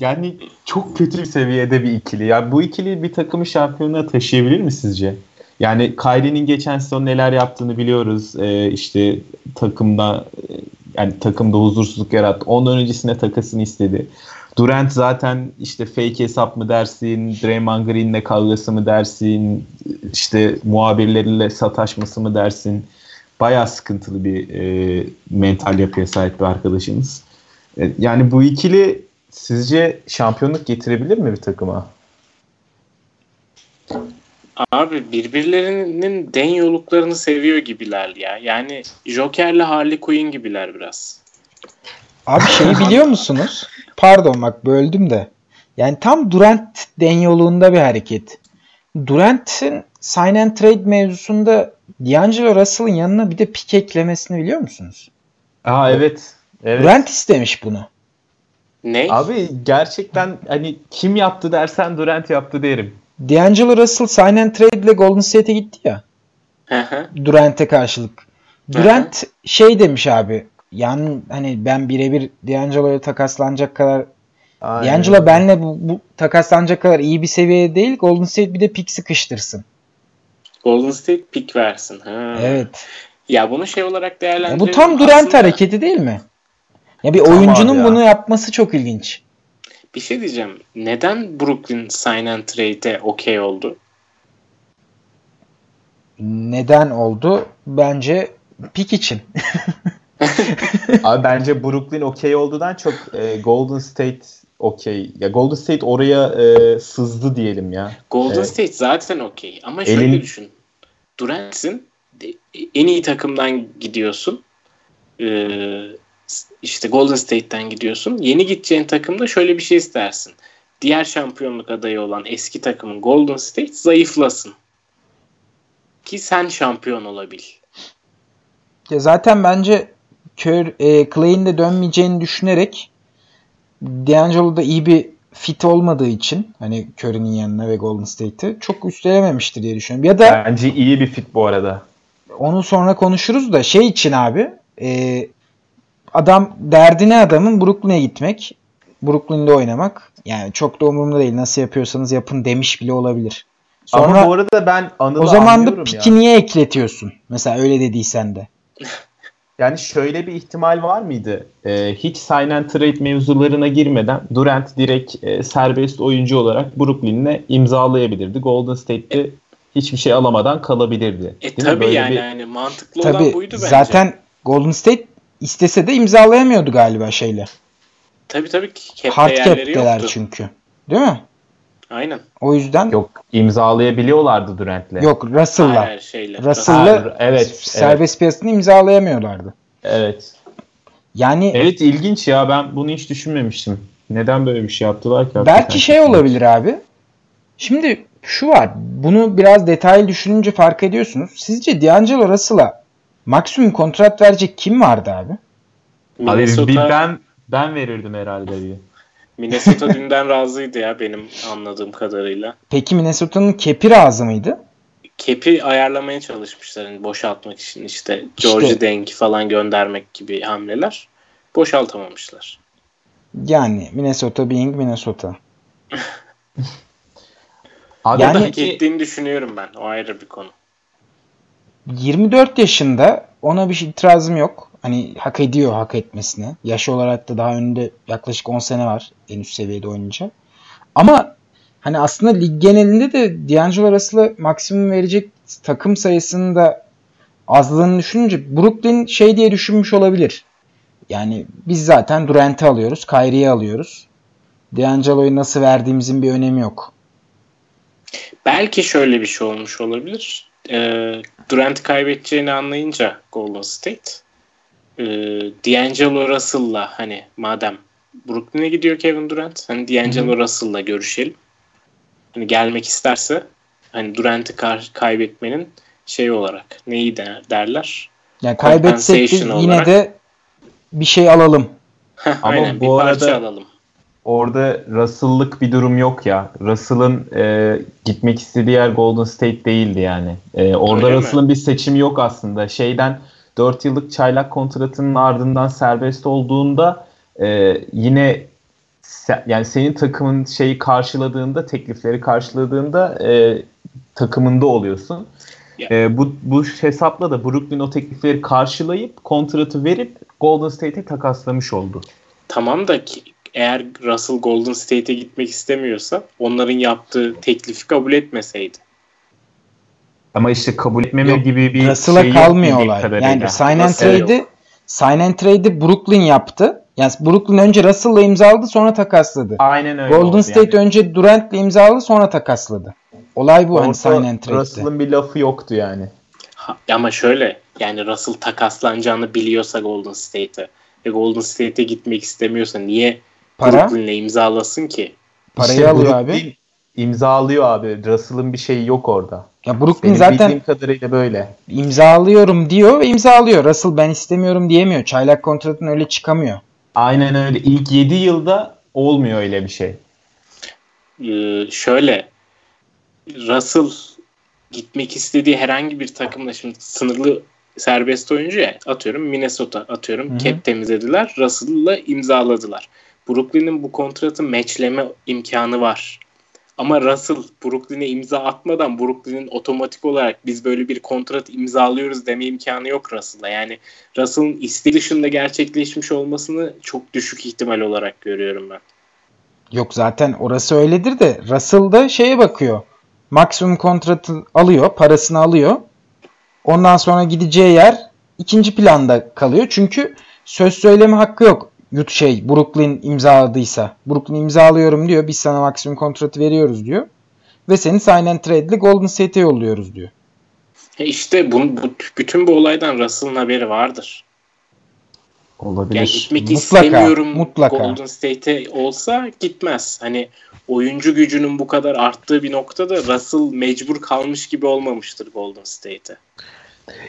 yani çok kötü bir seviyede bir ikili. Yani bu ikili bir takımı şampiyonluğa taşıyabilir mi sizce? Yani Kyrie'nin geçen sezon neler yaptığını biliyoruz. Ee, işte takımda yani takımda huzursuzluk yarattı. Ondan öncesinde takasını istedi. Durant zaten işte fake hesap mı dersin, Draymond Green'le kavgası mı dersin, işte muhabirleriyle sataşması mı dersin. Bayağı sıkıntılı bir e, mental yapıya sahip bir arkadaşımız. E, yani bu ikili sizce şampiyonluk getirebilir mi bir takıma? Abi birbirlerinin den yoluklarını seviyor gibiler ya. Yani Joker'le Harley Quinn gibiler biraz. Abi şeyi biliyor musunuz? Pardon bak böldüm de. Yani tam Durant den yoluğunda bir hareket. Durant'in sign and trade mevzusunda D'Angelo Russell'ın yanına bir de pik eklemesini biliyor musunuz? Aa evet. evet. Durant istemiş bunu. Ne? Abi gerçekten hani kim yaptı dersen Durant yaptı derim. D'Angelo Russell sign and trade ile Golden State'e gitti ya. Durant'e karşılık. Durant şey demiş abi. Yani hani ben birebir D'Angelo'ya takaslanacak kadar Aynen. D'Angelo benle bu, bu takaslanacak kadar iyi bir seviyede değil. Golden State bir de pick sıkıştırsın. Golden State pick versin. Ha. Evet. Ya bunu şey olarak değerlendirelim. bu tam Durant Aslında... hareketi değil mi? Ya bir tamam oyuncunun ya. bunu yapması çok ilginç. Bir şey diyeceğim. Neden Brooklyn sign and trade'e okey oldu? Neden oldu? Bence pik için. *laughs* Abi bence Brooklyn okey olduğundan çok e, Golden State okey. Ya Golden State oraya e, sızdı diyelim ya. Golden evet. State zaten okey. Ama şöyle Elin... düşün. Durant'sin en iyi takımdan gidiyorsun. Ee, işte Golden State'ten gidiyorsun. Yeni gideceğin takımda şöyle bir şey istersin. Diğer şampiyonluk adayı olan eski takımın Golden State zayıflasın. Ki sen şampiyon olabil. Ya zaten bence Kör, e, Clay'in de dönmeyeceğini düşünerek D'Angelo da iyi bir fit olmadığı için hani Curry'nin yanına ve Golden State'e çok üstelememiştir diye düşünüyorum. Ya da bence iyi bir fit bu arada. Onu sonra konuşuruz da şey için abi e, adam derdine adamın Brooklyn'e gitmek. Brooklyn'de oynamak. Yani çok da umurumda değil. Nasıl yapıyorsanız yapın demiş bile olabilir. Sonra, Ama bu arada ben Anıl'ı O zaman da piki ya. niye ekletiyorsun? Mesela öyle dediysen de. *laughs* Yani şöyle bir ihtimal var mıydı? Ee, hiç sign and trade mevzularına girmeden Durant direkt e, serbest oyuncu olarak Brooklyn'le imzalayabilirdi. Golden State'te hiçbir şey alamadan kalabilirdi. E tabi yani, bir... yani mantıklı tabii, olan buydu bence. Zaten Golden State istese de imzalayamıyordu galiba şeyle. Tabi tabi Hard cap'teler yoktu. çünkü. Değil mi? Aynen. O yüzden yok imzalayabiliyorlardı Durant'le. Yok Russell'la. Russell'la evet, serbest evet. piyasasını imzalayamıyorlardı. Evet. Yani Evet ilginç ya ben bunu hiç düşünmemiştim. Neden böyle bir şey yaptılar ki? Belki şey olabilir abi. Şimdi şu var. Bunu biraz detaylı düşününce fark ediyorsunuz. Sizce D'Angelo Russell'a maksimum kontrat verecek kim vardı abi? Abi bir ben ben verirdim herhalde bir. Minnesota *laughs* dünden razıydı ya benim anladığım kadarıyla. Peki Minnesota'nın kepi razı mıydı? Kepi ayarlamaya çalışmışlar yani boşaltmak için işte George işte, Denk falan göndermek gibi hamleler. Boşaltamamışlar. Yani Minnesota being Minnesota. *laughs* Abi yani, hak ettiğini düşünüyorum ben. O ayrı bir konu. 24 yaşında ona bir şey itirazım yok. Hani hak ediyor hak etmesini. Yaş olarak da daha önünde yaklaşık 10 sene var en üst seviyede oynayınca. Ama hani aslında lig genelinde de D'Angelo Russell'a maksimum verecek takım sayısının da azlığını düşününce Brooklyn şey diye düşünmüş olabilir. Yani biz zaten Durant'i alıyoruz, Kyrie'yi alıyoruz. D'Angelo'yu nasıl verdiğimizin bir önemi yok. Belki şöyle bir şey olmuş olabilir. E, Durant kaybedeceğini anlayınca Golden State e, D'Angelo Russell'la hani madem Brooklyn'e gidiyor Kevin Durant hani D'Angelo Russell'la görüşelim. hani gelmek isterse hani Durant'i kaybetmenin şey olarak neyi der, derler? Yani kaybetsek de yine olarak. de bir şey alalım. Ama Aynen, bu bir arada parça alalım. Orada Russell'lık bir durum yok ya. Russell'ın e, gitmek istediği yer Golden State değildi yani. E, orada Russell'ın bir seçimi yok aslında. Şeyden 4 yıllık çaylak kontratının ardından serbest olduğunda e, yine yani senin takımın şeyi karşıladığında teklifleri karşıladığında e, takımında oluyorsun. E, bu, bu hesapla da Brooklyn o teklifleri karşılayıp kontratı verip Golden State'e takaslamış oldu. Tamam da ki, eğer Russell Golden State'e gitmek istemiyorsa onların yaptığı teklifi kabul etmeseydi. Ama işte kabul etmeme Yok, gibi bir Russell'a şey kalmıyor olay. Kadarıyla. Yani sign and trade'i sign and trade'i Brooklyn yaptı. Yani Brooklyn önce Russell'la imzaladı sonra takasladı. Aynen öyle. Golden State yani. önce Durant'la imzaladı sonra takasladı. Olay bu hani Orta, hani sign and trade'de. Russell'ın bir lafı yoktu yani. Ha, ama şöyle yani Russell takaslanacağını biliyorsa Golden State'e ve Golden State'e gitmek istemiyorsa niye Para? Brooklyn'le imzalasın ki? Parayı işte alıyor Brooklyn abi. İmzalıyor abi. Russell'ın bir şeyi yok orada. Ya Brooklyn Benim zaten bildiğim kadarıyla böyle. İmzalıyorum diyor ve imzalıyor. Russell ben istemiyorum diyemiyor. Çaylak kontratın öyle çıkamıyor. Aynen öyle. İlk 7 yılda olmuyor öyle bir şey. Ee, şöyle Russell gitmek istediği herhangi bir takımla şimdi sınırlı serbest oyuncu ya atıyorum Minnesota atıyorum Hı-hı. cap temizlediler Russell'la imzaladılar. Brooklyn'in bu kontratı matchleme imkanı var. Ama Russell Brooklyn'e imza atmadan Brooklyn'in otomatik olarak biz böyle bir kontrat imzalıyoruz deme imkanı yok Russell'a. Yani Russell'ın isteği dışında gerçekleşmiş olmasını çok düşük ihtimal olarak görüyorum ben. Yok zaten orası öyledir de Russell da şeye bakıyor. Maksimum kontratı alıyor, parasını alıyor. Ondan sonra gideceği yer ikinci planda kalıyor. Çünkü söz söyleme hakkı yok yut şey Brooklyn imzaladıysa. Brooklyn imzalıyorum diyor. Biz sana maksimum kontratı veriyoruz diyor. Ve seni sign and trade'li Golden State'e yolluyoruz diyor. E işte bu, bu, bütün bu olaydan Russell'ın haberi vardır. Olabilir. Yani gitmek mutlaka, istemiyorum mutlaka. Golden State'e olsa gitmez. Hani oyuncu gücünün bu kadar arttığı bir noktada Russell mecbur kalmış gibi olmamıştır Golden State'e.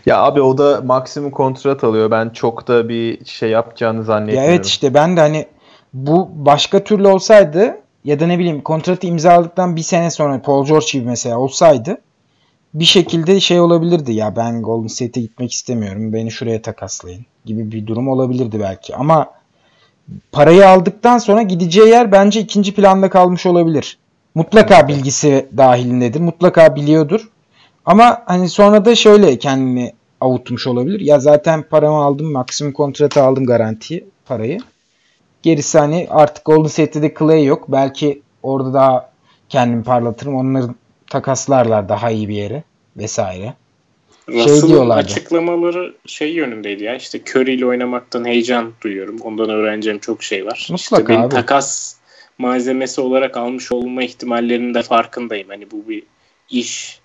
Ya abi o da maksimum kontrat alıyor. Ben çok da bir şey yapacağını zannetmiyorum. Ya evet işte ben de hani bu başka türlü olsaydı ya da ne bileyim kontratı imzaladıktan bir sene sonra Paul George gibi mesela olsaydı bir şekilde şey olabilirdi ya ben Golden State'e gitmek istemiyorum beni şuraya takaslayın gibi bir durum olabilirdi belki ama parayı aldıktan sonra gideceği yer bence ikinci planda kalmış olabilir. Mutlaka bilgisi dahilindedir. Mutlaka biliyordur. Ama hani sonra da şöyle kendini avutmuş olabilir. Ya zaten paramı aldım, maksimum kontratı aldım garantiyi, parayı. Gerisi hani artık Golden State'de de Clay yok. Belki orada daha kendimi parlatırım. Onları takaslarlar daha iyi bir yere vesaire. Russell'ın şey diyorlardı. açıklamaları şey yönündeydi ya işte Curry ile oynamaktan heyecan duyuyorum. Ondan öğreneceğim çok şey var. Mutlaka işte abi. takas malzemesi olarak almış olma ihtimallerinin de farkındayım. Hani bu bir iş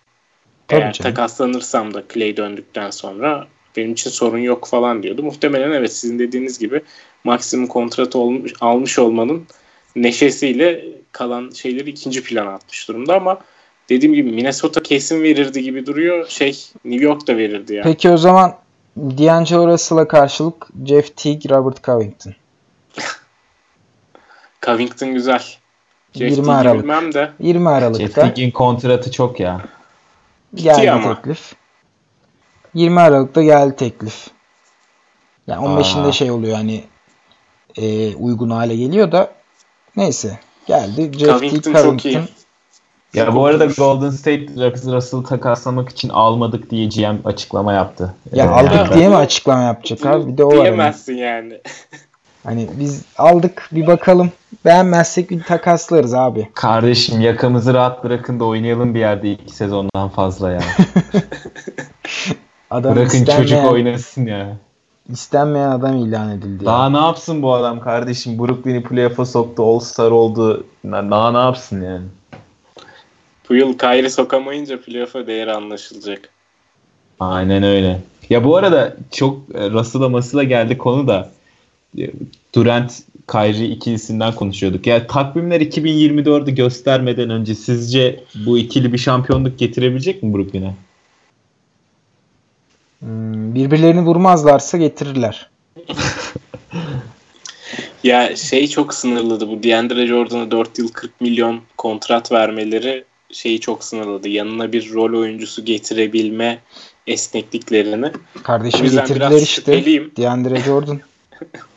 Tabii Eğer canım. takaslanırsam da Clay döndükten sonra benim için sorun yok falan diyordu. Muhtemelen evet sizin dediğiniz gibi maksimum kontrat olmuş, almış olmanın neşesiyle kalan şeyleri ikinci plana atmış durumda ama dediğim gibi Minnesota kesin verirdi gibi duruyor. Şey New York da verirdi yani. Peki o zaman D'Angelo Russell'a karşılık Jeff Teague, Robert Covington. *laughs* Covington güzel. Jeff 20 Aralık. de. 20 Aralık'ta. Jeff Teague'in kontratı çok ya. Geldi ama. teklif. 20 Aralık'ta geldi teklif. Yani 15'inde şey oluyor hani e, uygun hale geliyor da neyse geldi. Jeff Covington, Covington çok iyi. Ya bu arada Golden State Russell'ı takaslamak için almadık diye GM açıklama yaptı. Ya ee, aldık yani. diye mi açıklama yapacak abi? Bir de o var. Diyemezsin yani. *laughs* Hani biz aldık bir bakalım. Beğenmezsek bir takaslarız abi. Kardeşim yakamızı rahat bırakın da oynayalım bir yerde iki sezondan fazla ya. *laughs* adam Bırakın istenmeyen, çocuk oynasın ya. İstenmeyen adam ilan edildi. Daha ya. ne yapsın bu adam kardeşim? Brooklyn'i playoff'a soktu. All-Star oldu. Daha ne yapsın yani? Bu yıl Kyrie sokamayınca playoff'a değeri anlaşılacak. Aynen öyle. Ya bu arada çok e, Russell'a masıla geldi konu da Durant Kyrie ikilisinden konuşuyorduk. Yani takvimler 2024'ü göstermeden önce sizce bu ikili bir şampiyonluk getirebilecek mi Brooklyn'e? Hmm, birbirlerini vurmazlarsa getirirler. *laughs* ya şey çok sınırladı bu DeAndre Jordan'a 4 yıl 40 milyon kontrat vermeleri şeyi çok sınırladı. Yanına bir rol oyuncusu getirebilme esnekliklerini. Kardeşim getirdiler işte. Şüpheliyim. DeAndre Jordan. *laughs*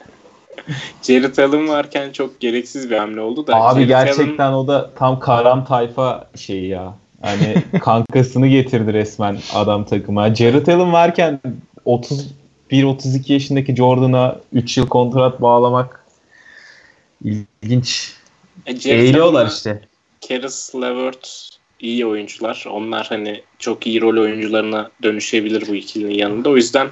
*laughs* Jared Allen varken çok gereksiz bir hamle oldu da. Abi Jared gerçekten Allen... o da tam karam tayfa şeyi ya. Hani *laughs* kankasını getirdi resmen adam takıma. Jared Allen varken 31-32 yaşındaki Jordan'a 3 yıl kontrat bağlamak ilginç. E, Eğiliyorlar işte. Karis LeVert iyi oyuncular. Onlar hani çok iyi rol oyuncularına dönüşebilir bu ikilinin yanında. O yüzden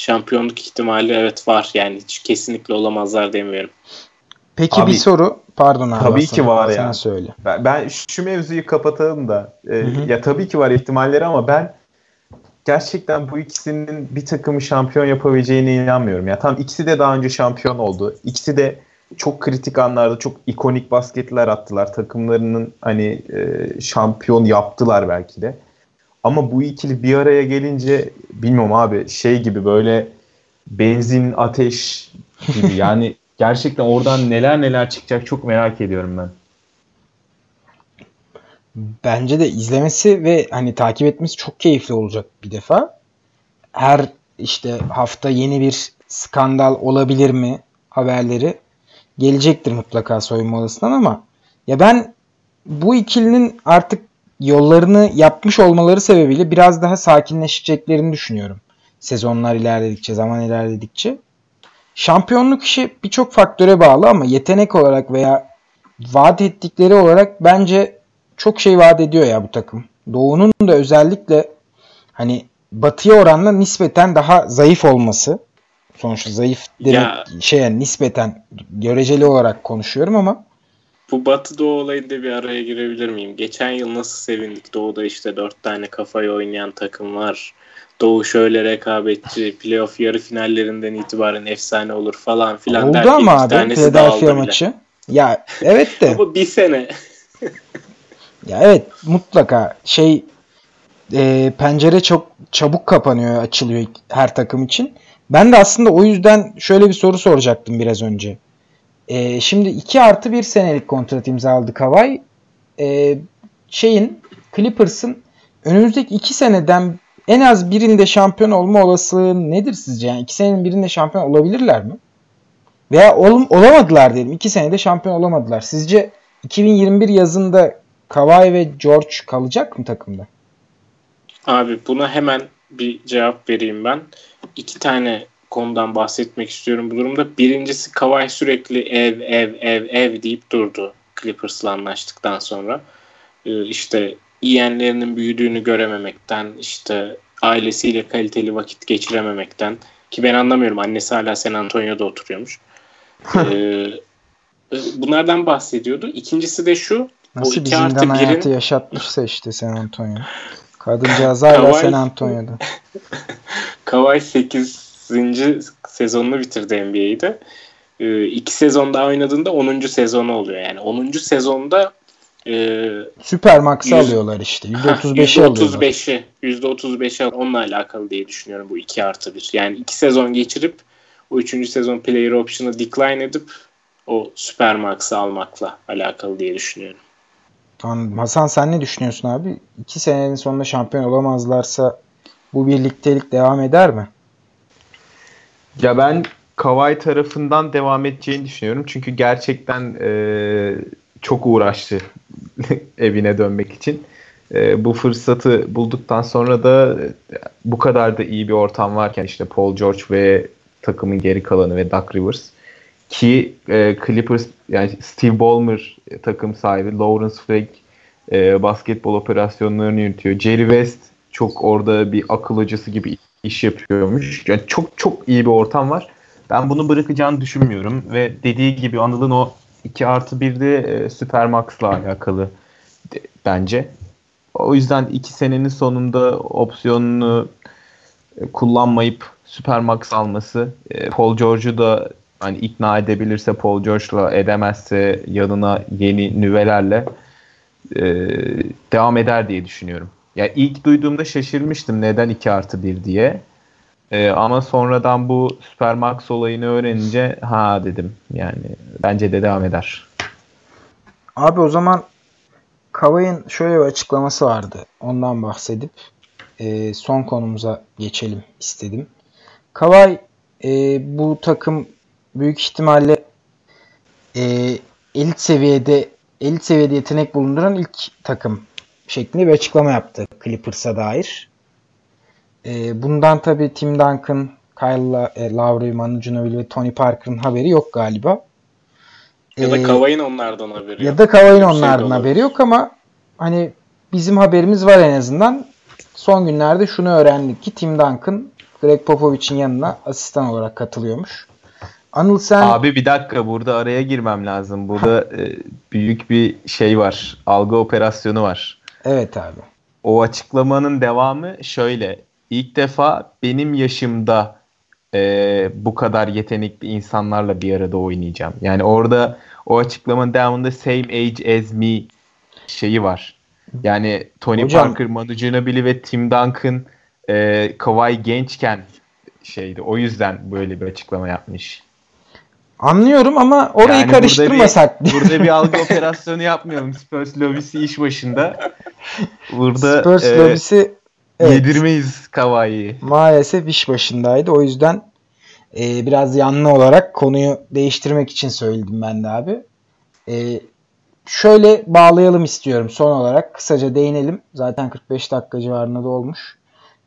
şampiyonluk ihtimali evet var. Yani hiç kesinlikle olamazlar demiyorum. Peki abi, bir soru. Pardon abi. Tabii ki var ya. Sen söyle. Ben, ben şu mevzuyu kapatalım da. E, ya tabii ki var ihtimalleri ama ben gerçekten bu ikisinin bir takımı şampiyon yapabileceğine inanmıyorum. Ya tam ikisi de daha önce şampiyon oldu. İkisi de çok kritik anlarda çok ikonik basketler attılar. Takımlarının hani e, şampiyon yaptılar belki de. Ama bu ikili bir araya gelince bilmiyorum abi şey gibi böyle benzin ateş gibi *laughs* yani gerçekten oradan neler neler çıkacak çok merak ediyorum ben. Bence de izlemesi ve hani takip etmesi çok keyifli olacak bir defa. Her işte hafta yeni bir skandal olabilir mi haberleri gelecektir mutlaka soyunma odasından ama ya ben bu ikilinin artık yollarını yapmış olmaları sebebiyle biraz daha sakinleşeceklerini düşünüyorum. Sezonlar ilerledikçe, zaman ilerledikçe. Şampiyonluk işi birçok faktöre bağlı ama yetenek olarak veya vaat ettikleri olarak bence çok şey vaat ediyor ya bu takım. Doğu'nun da özellikle hani batıya oranla nispeten daha zayıf olması. Sonuçta zayıf demek ya, şeye nispeten göreceli olarak konuşuyorum ama bu Batı Doğu olayında bir araya girebilir miyim? Geçen yıl nasıl sevindik Doğu'da işte dört tane kafayı oynayan takım var. Doğu şöyle rekabetçi, playoff yarı finallerinden itibaren efsane olur falan filan Oldu derken ama abi Philadelphia maçı. Ya evet de. Ama bir sene. ya evet mutlaka şey e, pencere çok çabuk kapanıyor, açılıyor her takım için. Ben de aslında o yüzden şöyle bir soru soracaktım biraz önce. E, şimdi 2 artı 1 senelik kontrat imzaladı Kawhi. E, şeyin Clippers'ın önümüzdeki 2 seneden en az birinde şampiyon olma olasılığı nedir sizce? Yani 2 senenin birinde şampiyon olabilirler mi? Veya ol, olamadılar diyelim. 2 senede şampiyon olamadılar. Sizce 2021 yazında Kawhi ve George kalacak mı takımda? Abi buna hemen bir cevap vereyim ben. İki tane konudan bahsetmek istiyorum bu durumda. Birincisi Kawhi sürekli ev ev ev ev deyip durdu Clippers'la anlaştıktan sonra. Ee, işte yeğenlerinin büyüdüğünü görememekten, işte ailesiyle kaliteli vakit geçirememekten ki ben anlamıyorum annesi hala San Antonio'da oturuyormuş. ee, e, bunlardan bahsediyordu. İkincisi de şu. Nasıl bir zindan hayatı yaşatmışsa işte San Antonio. *laughs* Kadıncağız hala San Antonio'da. *laughs* Kawhi 8 sezonunu bitirdi NBA'de. Ee, iki sezon daha oynadığında 10. sezonu oluyor. Yani 10. sezonda e, Süper Max'ı alıyorlar işte. %35'i alıyorlar. %35'i %35'i onunla alakalı diye düşünüyorum bu 2 artı 1. Yani 2 sezon geçirip o 3. sezon player option'ı decline edip o Süper Max'ı almakla alakalı diye düşünüyorum. Tamam. Hasan sen ne düşünüyorsun abi? 2 senenin sonunda şampiyon olamazlarsa bu birliktelik devam eder mi? Ya ben Kawhi tarafından devam edeceğini düşünüyorum. Çünkü gerçekten e, çok uğraştı *laughs* evine dönmek için. E, bu fırsatı bulduktan sonra da bu kadar da iyi bir ortam varken işte Paul George ve takımın geri kalanı ve Doug Rivers ki e, Clippers yani Steve Ballmer takım sahibi Lawrence Flake e, basketbol operasyonlarını yürütüyor. Jerry West çok orada bir akıl hocası gibi iş yapıyormuş. Yani çok çok iyi bir ortam var. Ben bunu bırakacağını düşünmüyorum ve dediği gibi Anıl'ın o 2 artı 1'de e, Supermax'la alakalı de, bence. O yüzden 2 senenin sonunda opsiyonunu e, kullanmayıp Supermax alması, e, Paul George'u da hani ikna edebilirse Paul George'la edemezse yanına yeni nüvelerle e, devam eder diye düşünüyorum. Ya ilk duyduğumda şaşırmıştım neden 2 artı 1 diye. E, ama sonradan bu Supermax olayını öğrenince ha dedim yani bence de devam eder. Abi o zaman Kavay'ın şöyle bir açıklaması vardı. Ondan bahsedip e, son konumuza geçelim istedim. Kavay e, bu takım büyük ihtimalle e, elit seviyede elit seviyede yetenek bulunduran ilk takım şeklinde bir açıklama yaptı Clippers'a dair. E, bundan tabi Tim Duncan, Kyle e, Lowry, Manu Ginobili ve Tony Parker'ın haberi yok galiba. Ya da e, Kavay'ın onlardan haberi yok. Ya da Kavay'ın onlardan şey haberi yok ama hani bizim haberimiz var en azından. Son günlerde şunu öğrendik ki Tim Duncan Greg Popovich'in yanına asistan olarak katılıyormuş. Anıl sen... Abi bir dakika burada araya girmem lazım. Burada e, büyük bir şey var. Algı operasyonu var. Evet abi. O açıklamanın devamı şöyle. İlk defa benim yaşımda e, bu kadar yetenekli insanlarla bir arada oynayacağım. Yani orada o açıklamanın devamında same age as me şeyi var. Yani Tony Hocam, Parker, Manu Ginobili ve Tim Duncan e, Kawhi gençken şeydi. O yüzden böyle bir açıklama yapmış. Anlıyorum ama orayı yani karıştırmasak. Burada bir, burada *laughs* bir algı operasyonu yapmayalım. Spurs lobisi iş başında. *laughs* Burada Spurs e, lobisi evet, yedirmeyiz Kavai'yi. Maalesef iş başındaydı. O yüzden e, biraz yanlı olarak konuyu değiştirmek için söyledim ben de abi. E, şöyle bağlayalım istiyorum son olarak. Kısaca değinelim. Zaten 45 dakika civarında da olmuş.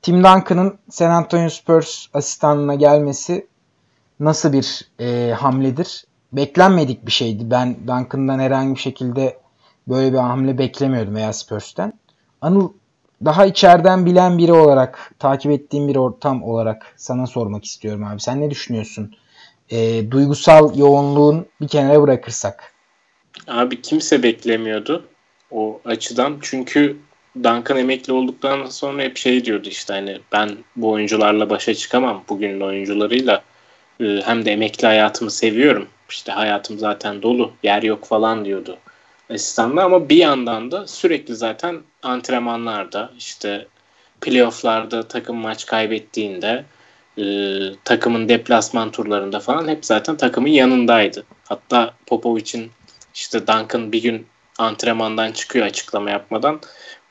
Tim Duncan'ın San Antonio Spurs asistanlığına gelmesi nasıl bir e, hamledir? Beklenmedik bir şeydi. Ben Duncan'dan herhangi bir şekilde böyle bir hamle beklemiyordum veya Spurs'ten. Anıl daha içeriden bilen biri olarak, takip ettiğim bir ortam olarak sana sormak istiyorum abi. Sen ne düşünüyorsun? E, duygusal yoğunluğun bir kenara bırakırsak. Abi kimse beklemiyordu o açıdan. Çünkü Duncan emekli olduktan sonra hep şey diyordu işte hani ben bu oyuncularla başa çıkamam bugünün oyuncularıyla. Ee, hem de emekli hayatımı seviyorum. İşte hayatım zaten dolu, yer yok falan diyordu asistanla ama bir yandan da sürekli zaten antrenmanlarda işte playofflarda takım maç kaybettiğinde e, takımın deplasman turlarında falan hep zaten takımın yanındaydı. Hatta Popovic'in işte Duncan bir gün antrenmandan çıkıyor açıklama yapmadan.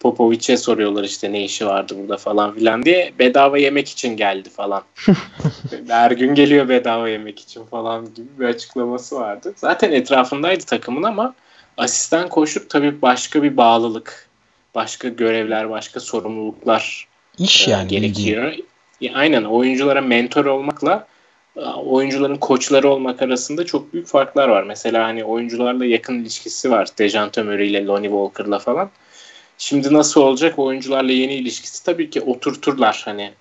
Popovic'e soruyorlar işte ne işi vardı burada falan filan diye. Bedava yemek için geldi falan. *laughs* Her gün geliyor bedava yemek için falan gibi bir açıklaması vardı. Zaten etrafındaydı takımın ama asistan koşup tabii başka bir bağlılık, başka görevler, başka sorumluluklar iş e, yani gerekiyor. Ya, aynen oyunculara mentor olmakla e, oyuncuların koçları olmak arasında çok büyük farklar var. Mesela hani oyuncularla yakın ilişkisi var. Dejante Murray ile Lonnie Walker'la falan. Şimdi nasıl olacak oyuncularla yeni ilişkisi tabii ki oturturlar. Hani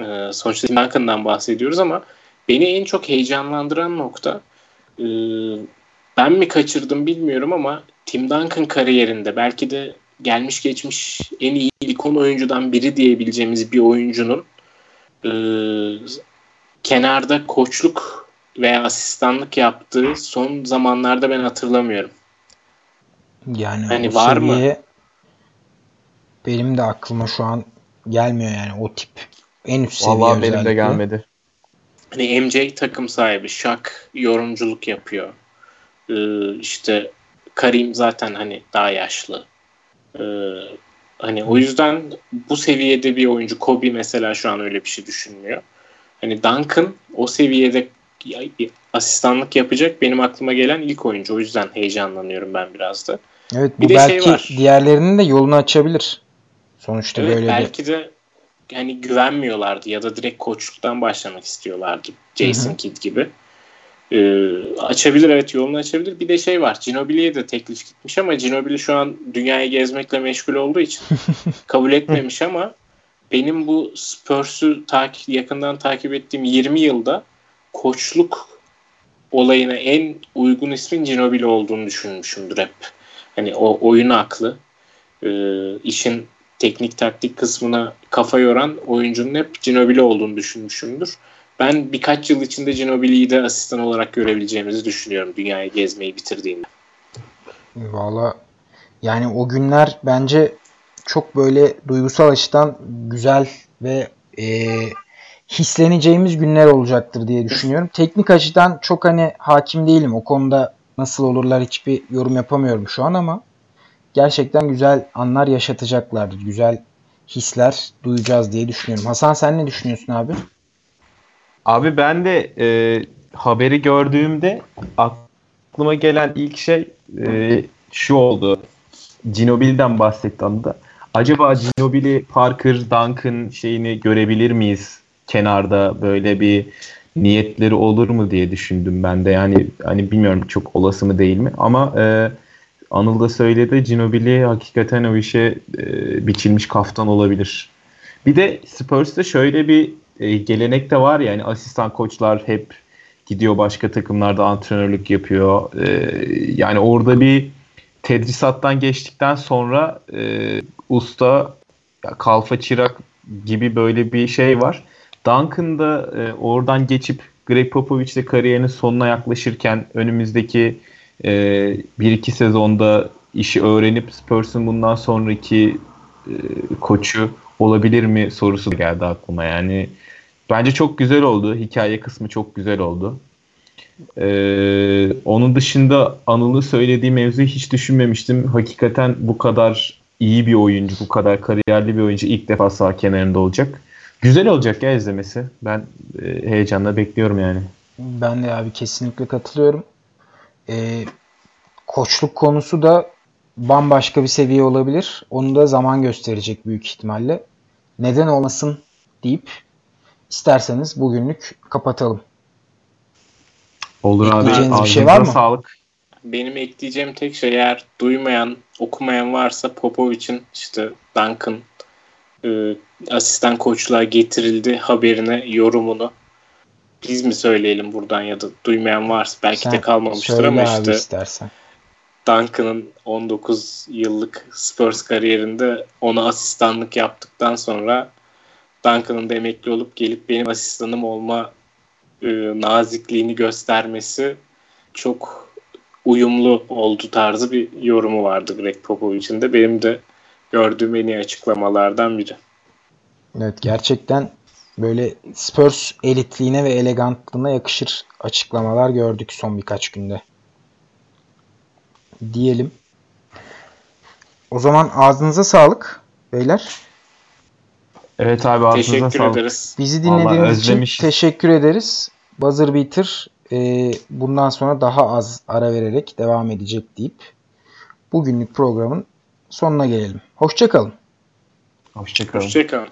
e, sonuçta Duncan'dan bahsediyoruz ama beni en çok heyecanlandıran nokta ben mi kaçırdım bilmiyorum ama Tim Duncan kariyerinde belki de gelmiş geçmiş en iyi ilk 10 oyuncudan biri diyebileceğimiz bir oyuncunun e, kenarda koçluk veya asistanlık yaptığı son zamanlarda ben hatırlamıyorum. Yani hani var mı? Benim de aklıma şu an gelmiyor yani o tip en üst seviye Vallahi benim de gelmedi. Hani MJ takım sahibi, Shaq yorumculuk yapıyor. Ee, işte Karim zaten hani daha yaşlı. Ee, hani o yüzden bu seviyede bir oyuncu Kobe mesela şu an öyle bir şey düşünmüyor. Hani Duncan o seviyede asistanlık yapacak benim aklıma gelen ilk oyuncu. O yüzden heyecanlanıyorum ben biraz da. Evet bu bir de belki şey var. diğerlerinin de yolunu açabilir. Sonuçta evet, böyle belki bir... de yani güvenmiyorlardı ya da direkt koçluktan başlamak istiyorlardı. Jason Hı-hı. Kidd gibi. Ee, açabilir evet yolunu açabilir. Bir de şey var. Ginobili'ye de teklif gitmiş ama Ginobili şu an dünyayı gezmekle meşgul olduğu için *laughs* kabul etmemiş ama benim bu Spurs'u takip, yakından takip ettiğim 20 yılda koçluk olayına en uygun ismin Ginobili olduğunu düşünmüşümdür hep. Hani o oyun aklı, e, işin teknik taktik kısmına kafa yoran oyuncunun hep Ginobili olduğunu düşünmüşümdür. Ben birkaç yıl içinde Ginobili'yi de asistan olarak görebileceğimizi düşünüyorum dünyayı gezmeyi bitirdiğinde. Valla yani o günler bence çok böyle duygusal açıdan güzel ve e, hisleneceğimiz günler olacaktır diye düşünüyorum. Teknik açıdan çok hani hakim değilim. O konuda nasıl olurlar hiçbir yorum yapamıyorum şu an ama gerçekten güzel anlar yaşatacaklardır. Güzel hisler duyacağız diye düşünüyorum. Hasan sen ne düşünüyorsun abi? Abi ben de e, haberi gördüğümde aklıma gelen ilk şey e, şu oldu. Ginobili'den bahsetti anda. Acaba Ginobili, Parker, Duncan şeyini görebilir miyiz kenarda böyle bir niyetleri olur mu diye düşündüm ben de. Yani hani bilmiyorum çok olası mı değil mi ama e, Anıl da söyledi Ginobili hakikaten o işe e, biçilmiş kaftan olabilir. Bir de Spurs'ta şöyle bir e, gelenek de var yani asistan koçlar hep gidiyor başka takımlarda antrenörlük yapıyor. E, yani orada bir tedrisattan geçtikten sonra e, usta ya, kalfa çırak gibi böyle bir şey var. Duncan da e, oradan geçip Greg Popovich de kariyerinin sonuna yaklaşırken önümüzdeki e, bir iki sezonda işi öğrenip Spurs'un bundan sonraki e, koçu olabilir mi sorusu geldi aklıma. Yani bence çok güzel oldu. Hikaye kısmı çok güzel oldu. Ee, onun dışında Anıl'ın söylediği mevzuyu hiç düşünmemiştim. Hakikaten bu kadar iyi bir oyuncu, bu kadar kariyerli bir oyuncu ilk defa sağ kenarında olacak. Güzel olacak ya izlemesi. Ben e, heyecanla bekliyorum yani. Ben de abi kesinlikle katılıyorum. Ee, koçluk konusu da bambaşka bir seviye olabilir. Onu da zaman gösterecek büyük ihtimalle. Neden olmasın deyip isterseniz bugünlük kapatalım. Olur abi. Ekleyeceğiniz bir şey var mı? Sağlık. Benim ekleyeceğim tek şey eğer duymayan, okumayan varsa Popovic'in işte Duncan e, asistan koçluğa getirildi haberine, yorumunu biz mi söyleyelim buradan ya da duymayan varsa belki Sen de kalmamıştır ama işte istersen. Duncan'ın 19 yıllık Spurs kariyerinde ona asistanlık yaptıktan sonra Duncan'ın da emekli olup gelip benim asistanım olma e, nazikliğini göstermesi çok uyumlu oldu tarzı bir yorumu vardı Greg Popovich'in de. Benim de gördüğüm en iyi açıklamalardan biri. Evet gerçekten böyle Spurs elitliğine ve elegantlığına yakışır açıklamalar gördük son birkaç günde. Diyelim. O zaman ağzınıza sağlık beyler. Evet abi ağzınıza Teşekkür sağlık. ederiz. Bizi dinlediğiniz için teşekkür ederiz. Buzzer Beater e, bundan sonra daha az ara vererek devam edecek deyip bugünlük programın sonuna gelelim. Hoşçakalın. Hoşçakalın. Hoşçakalın.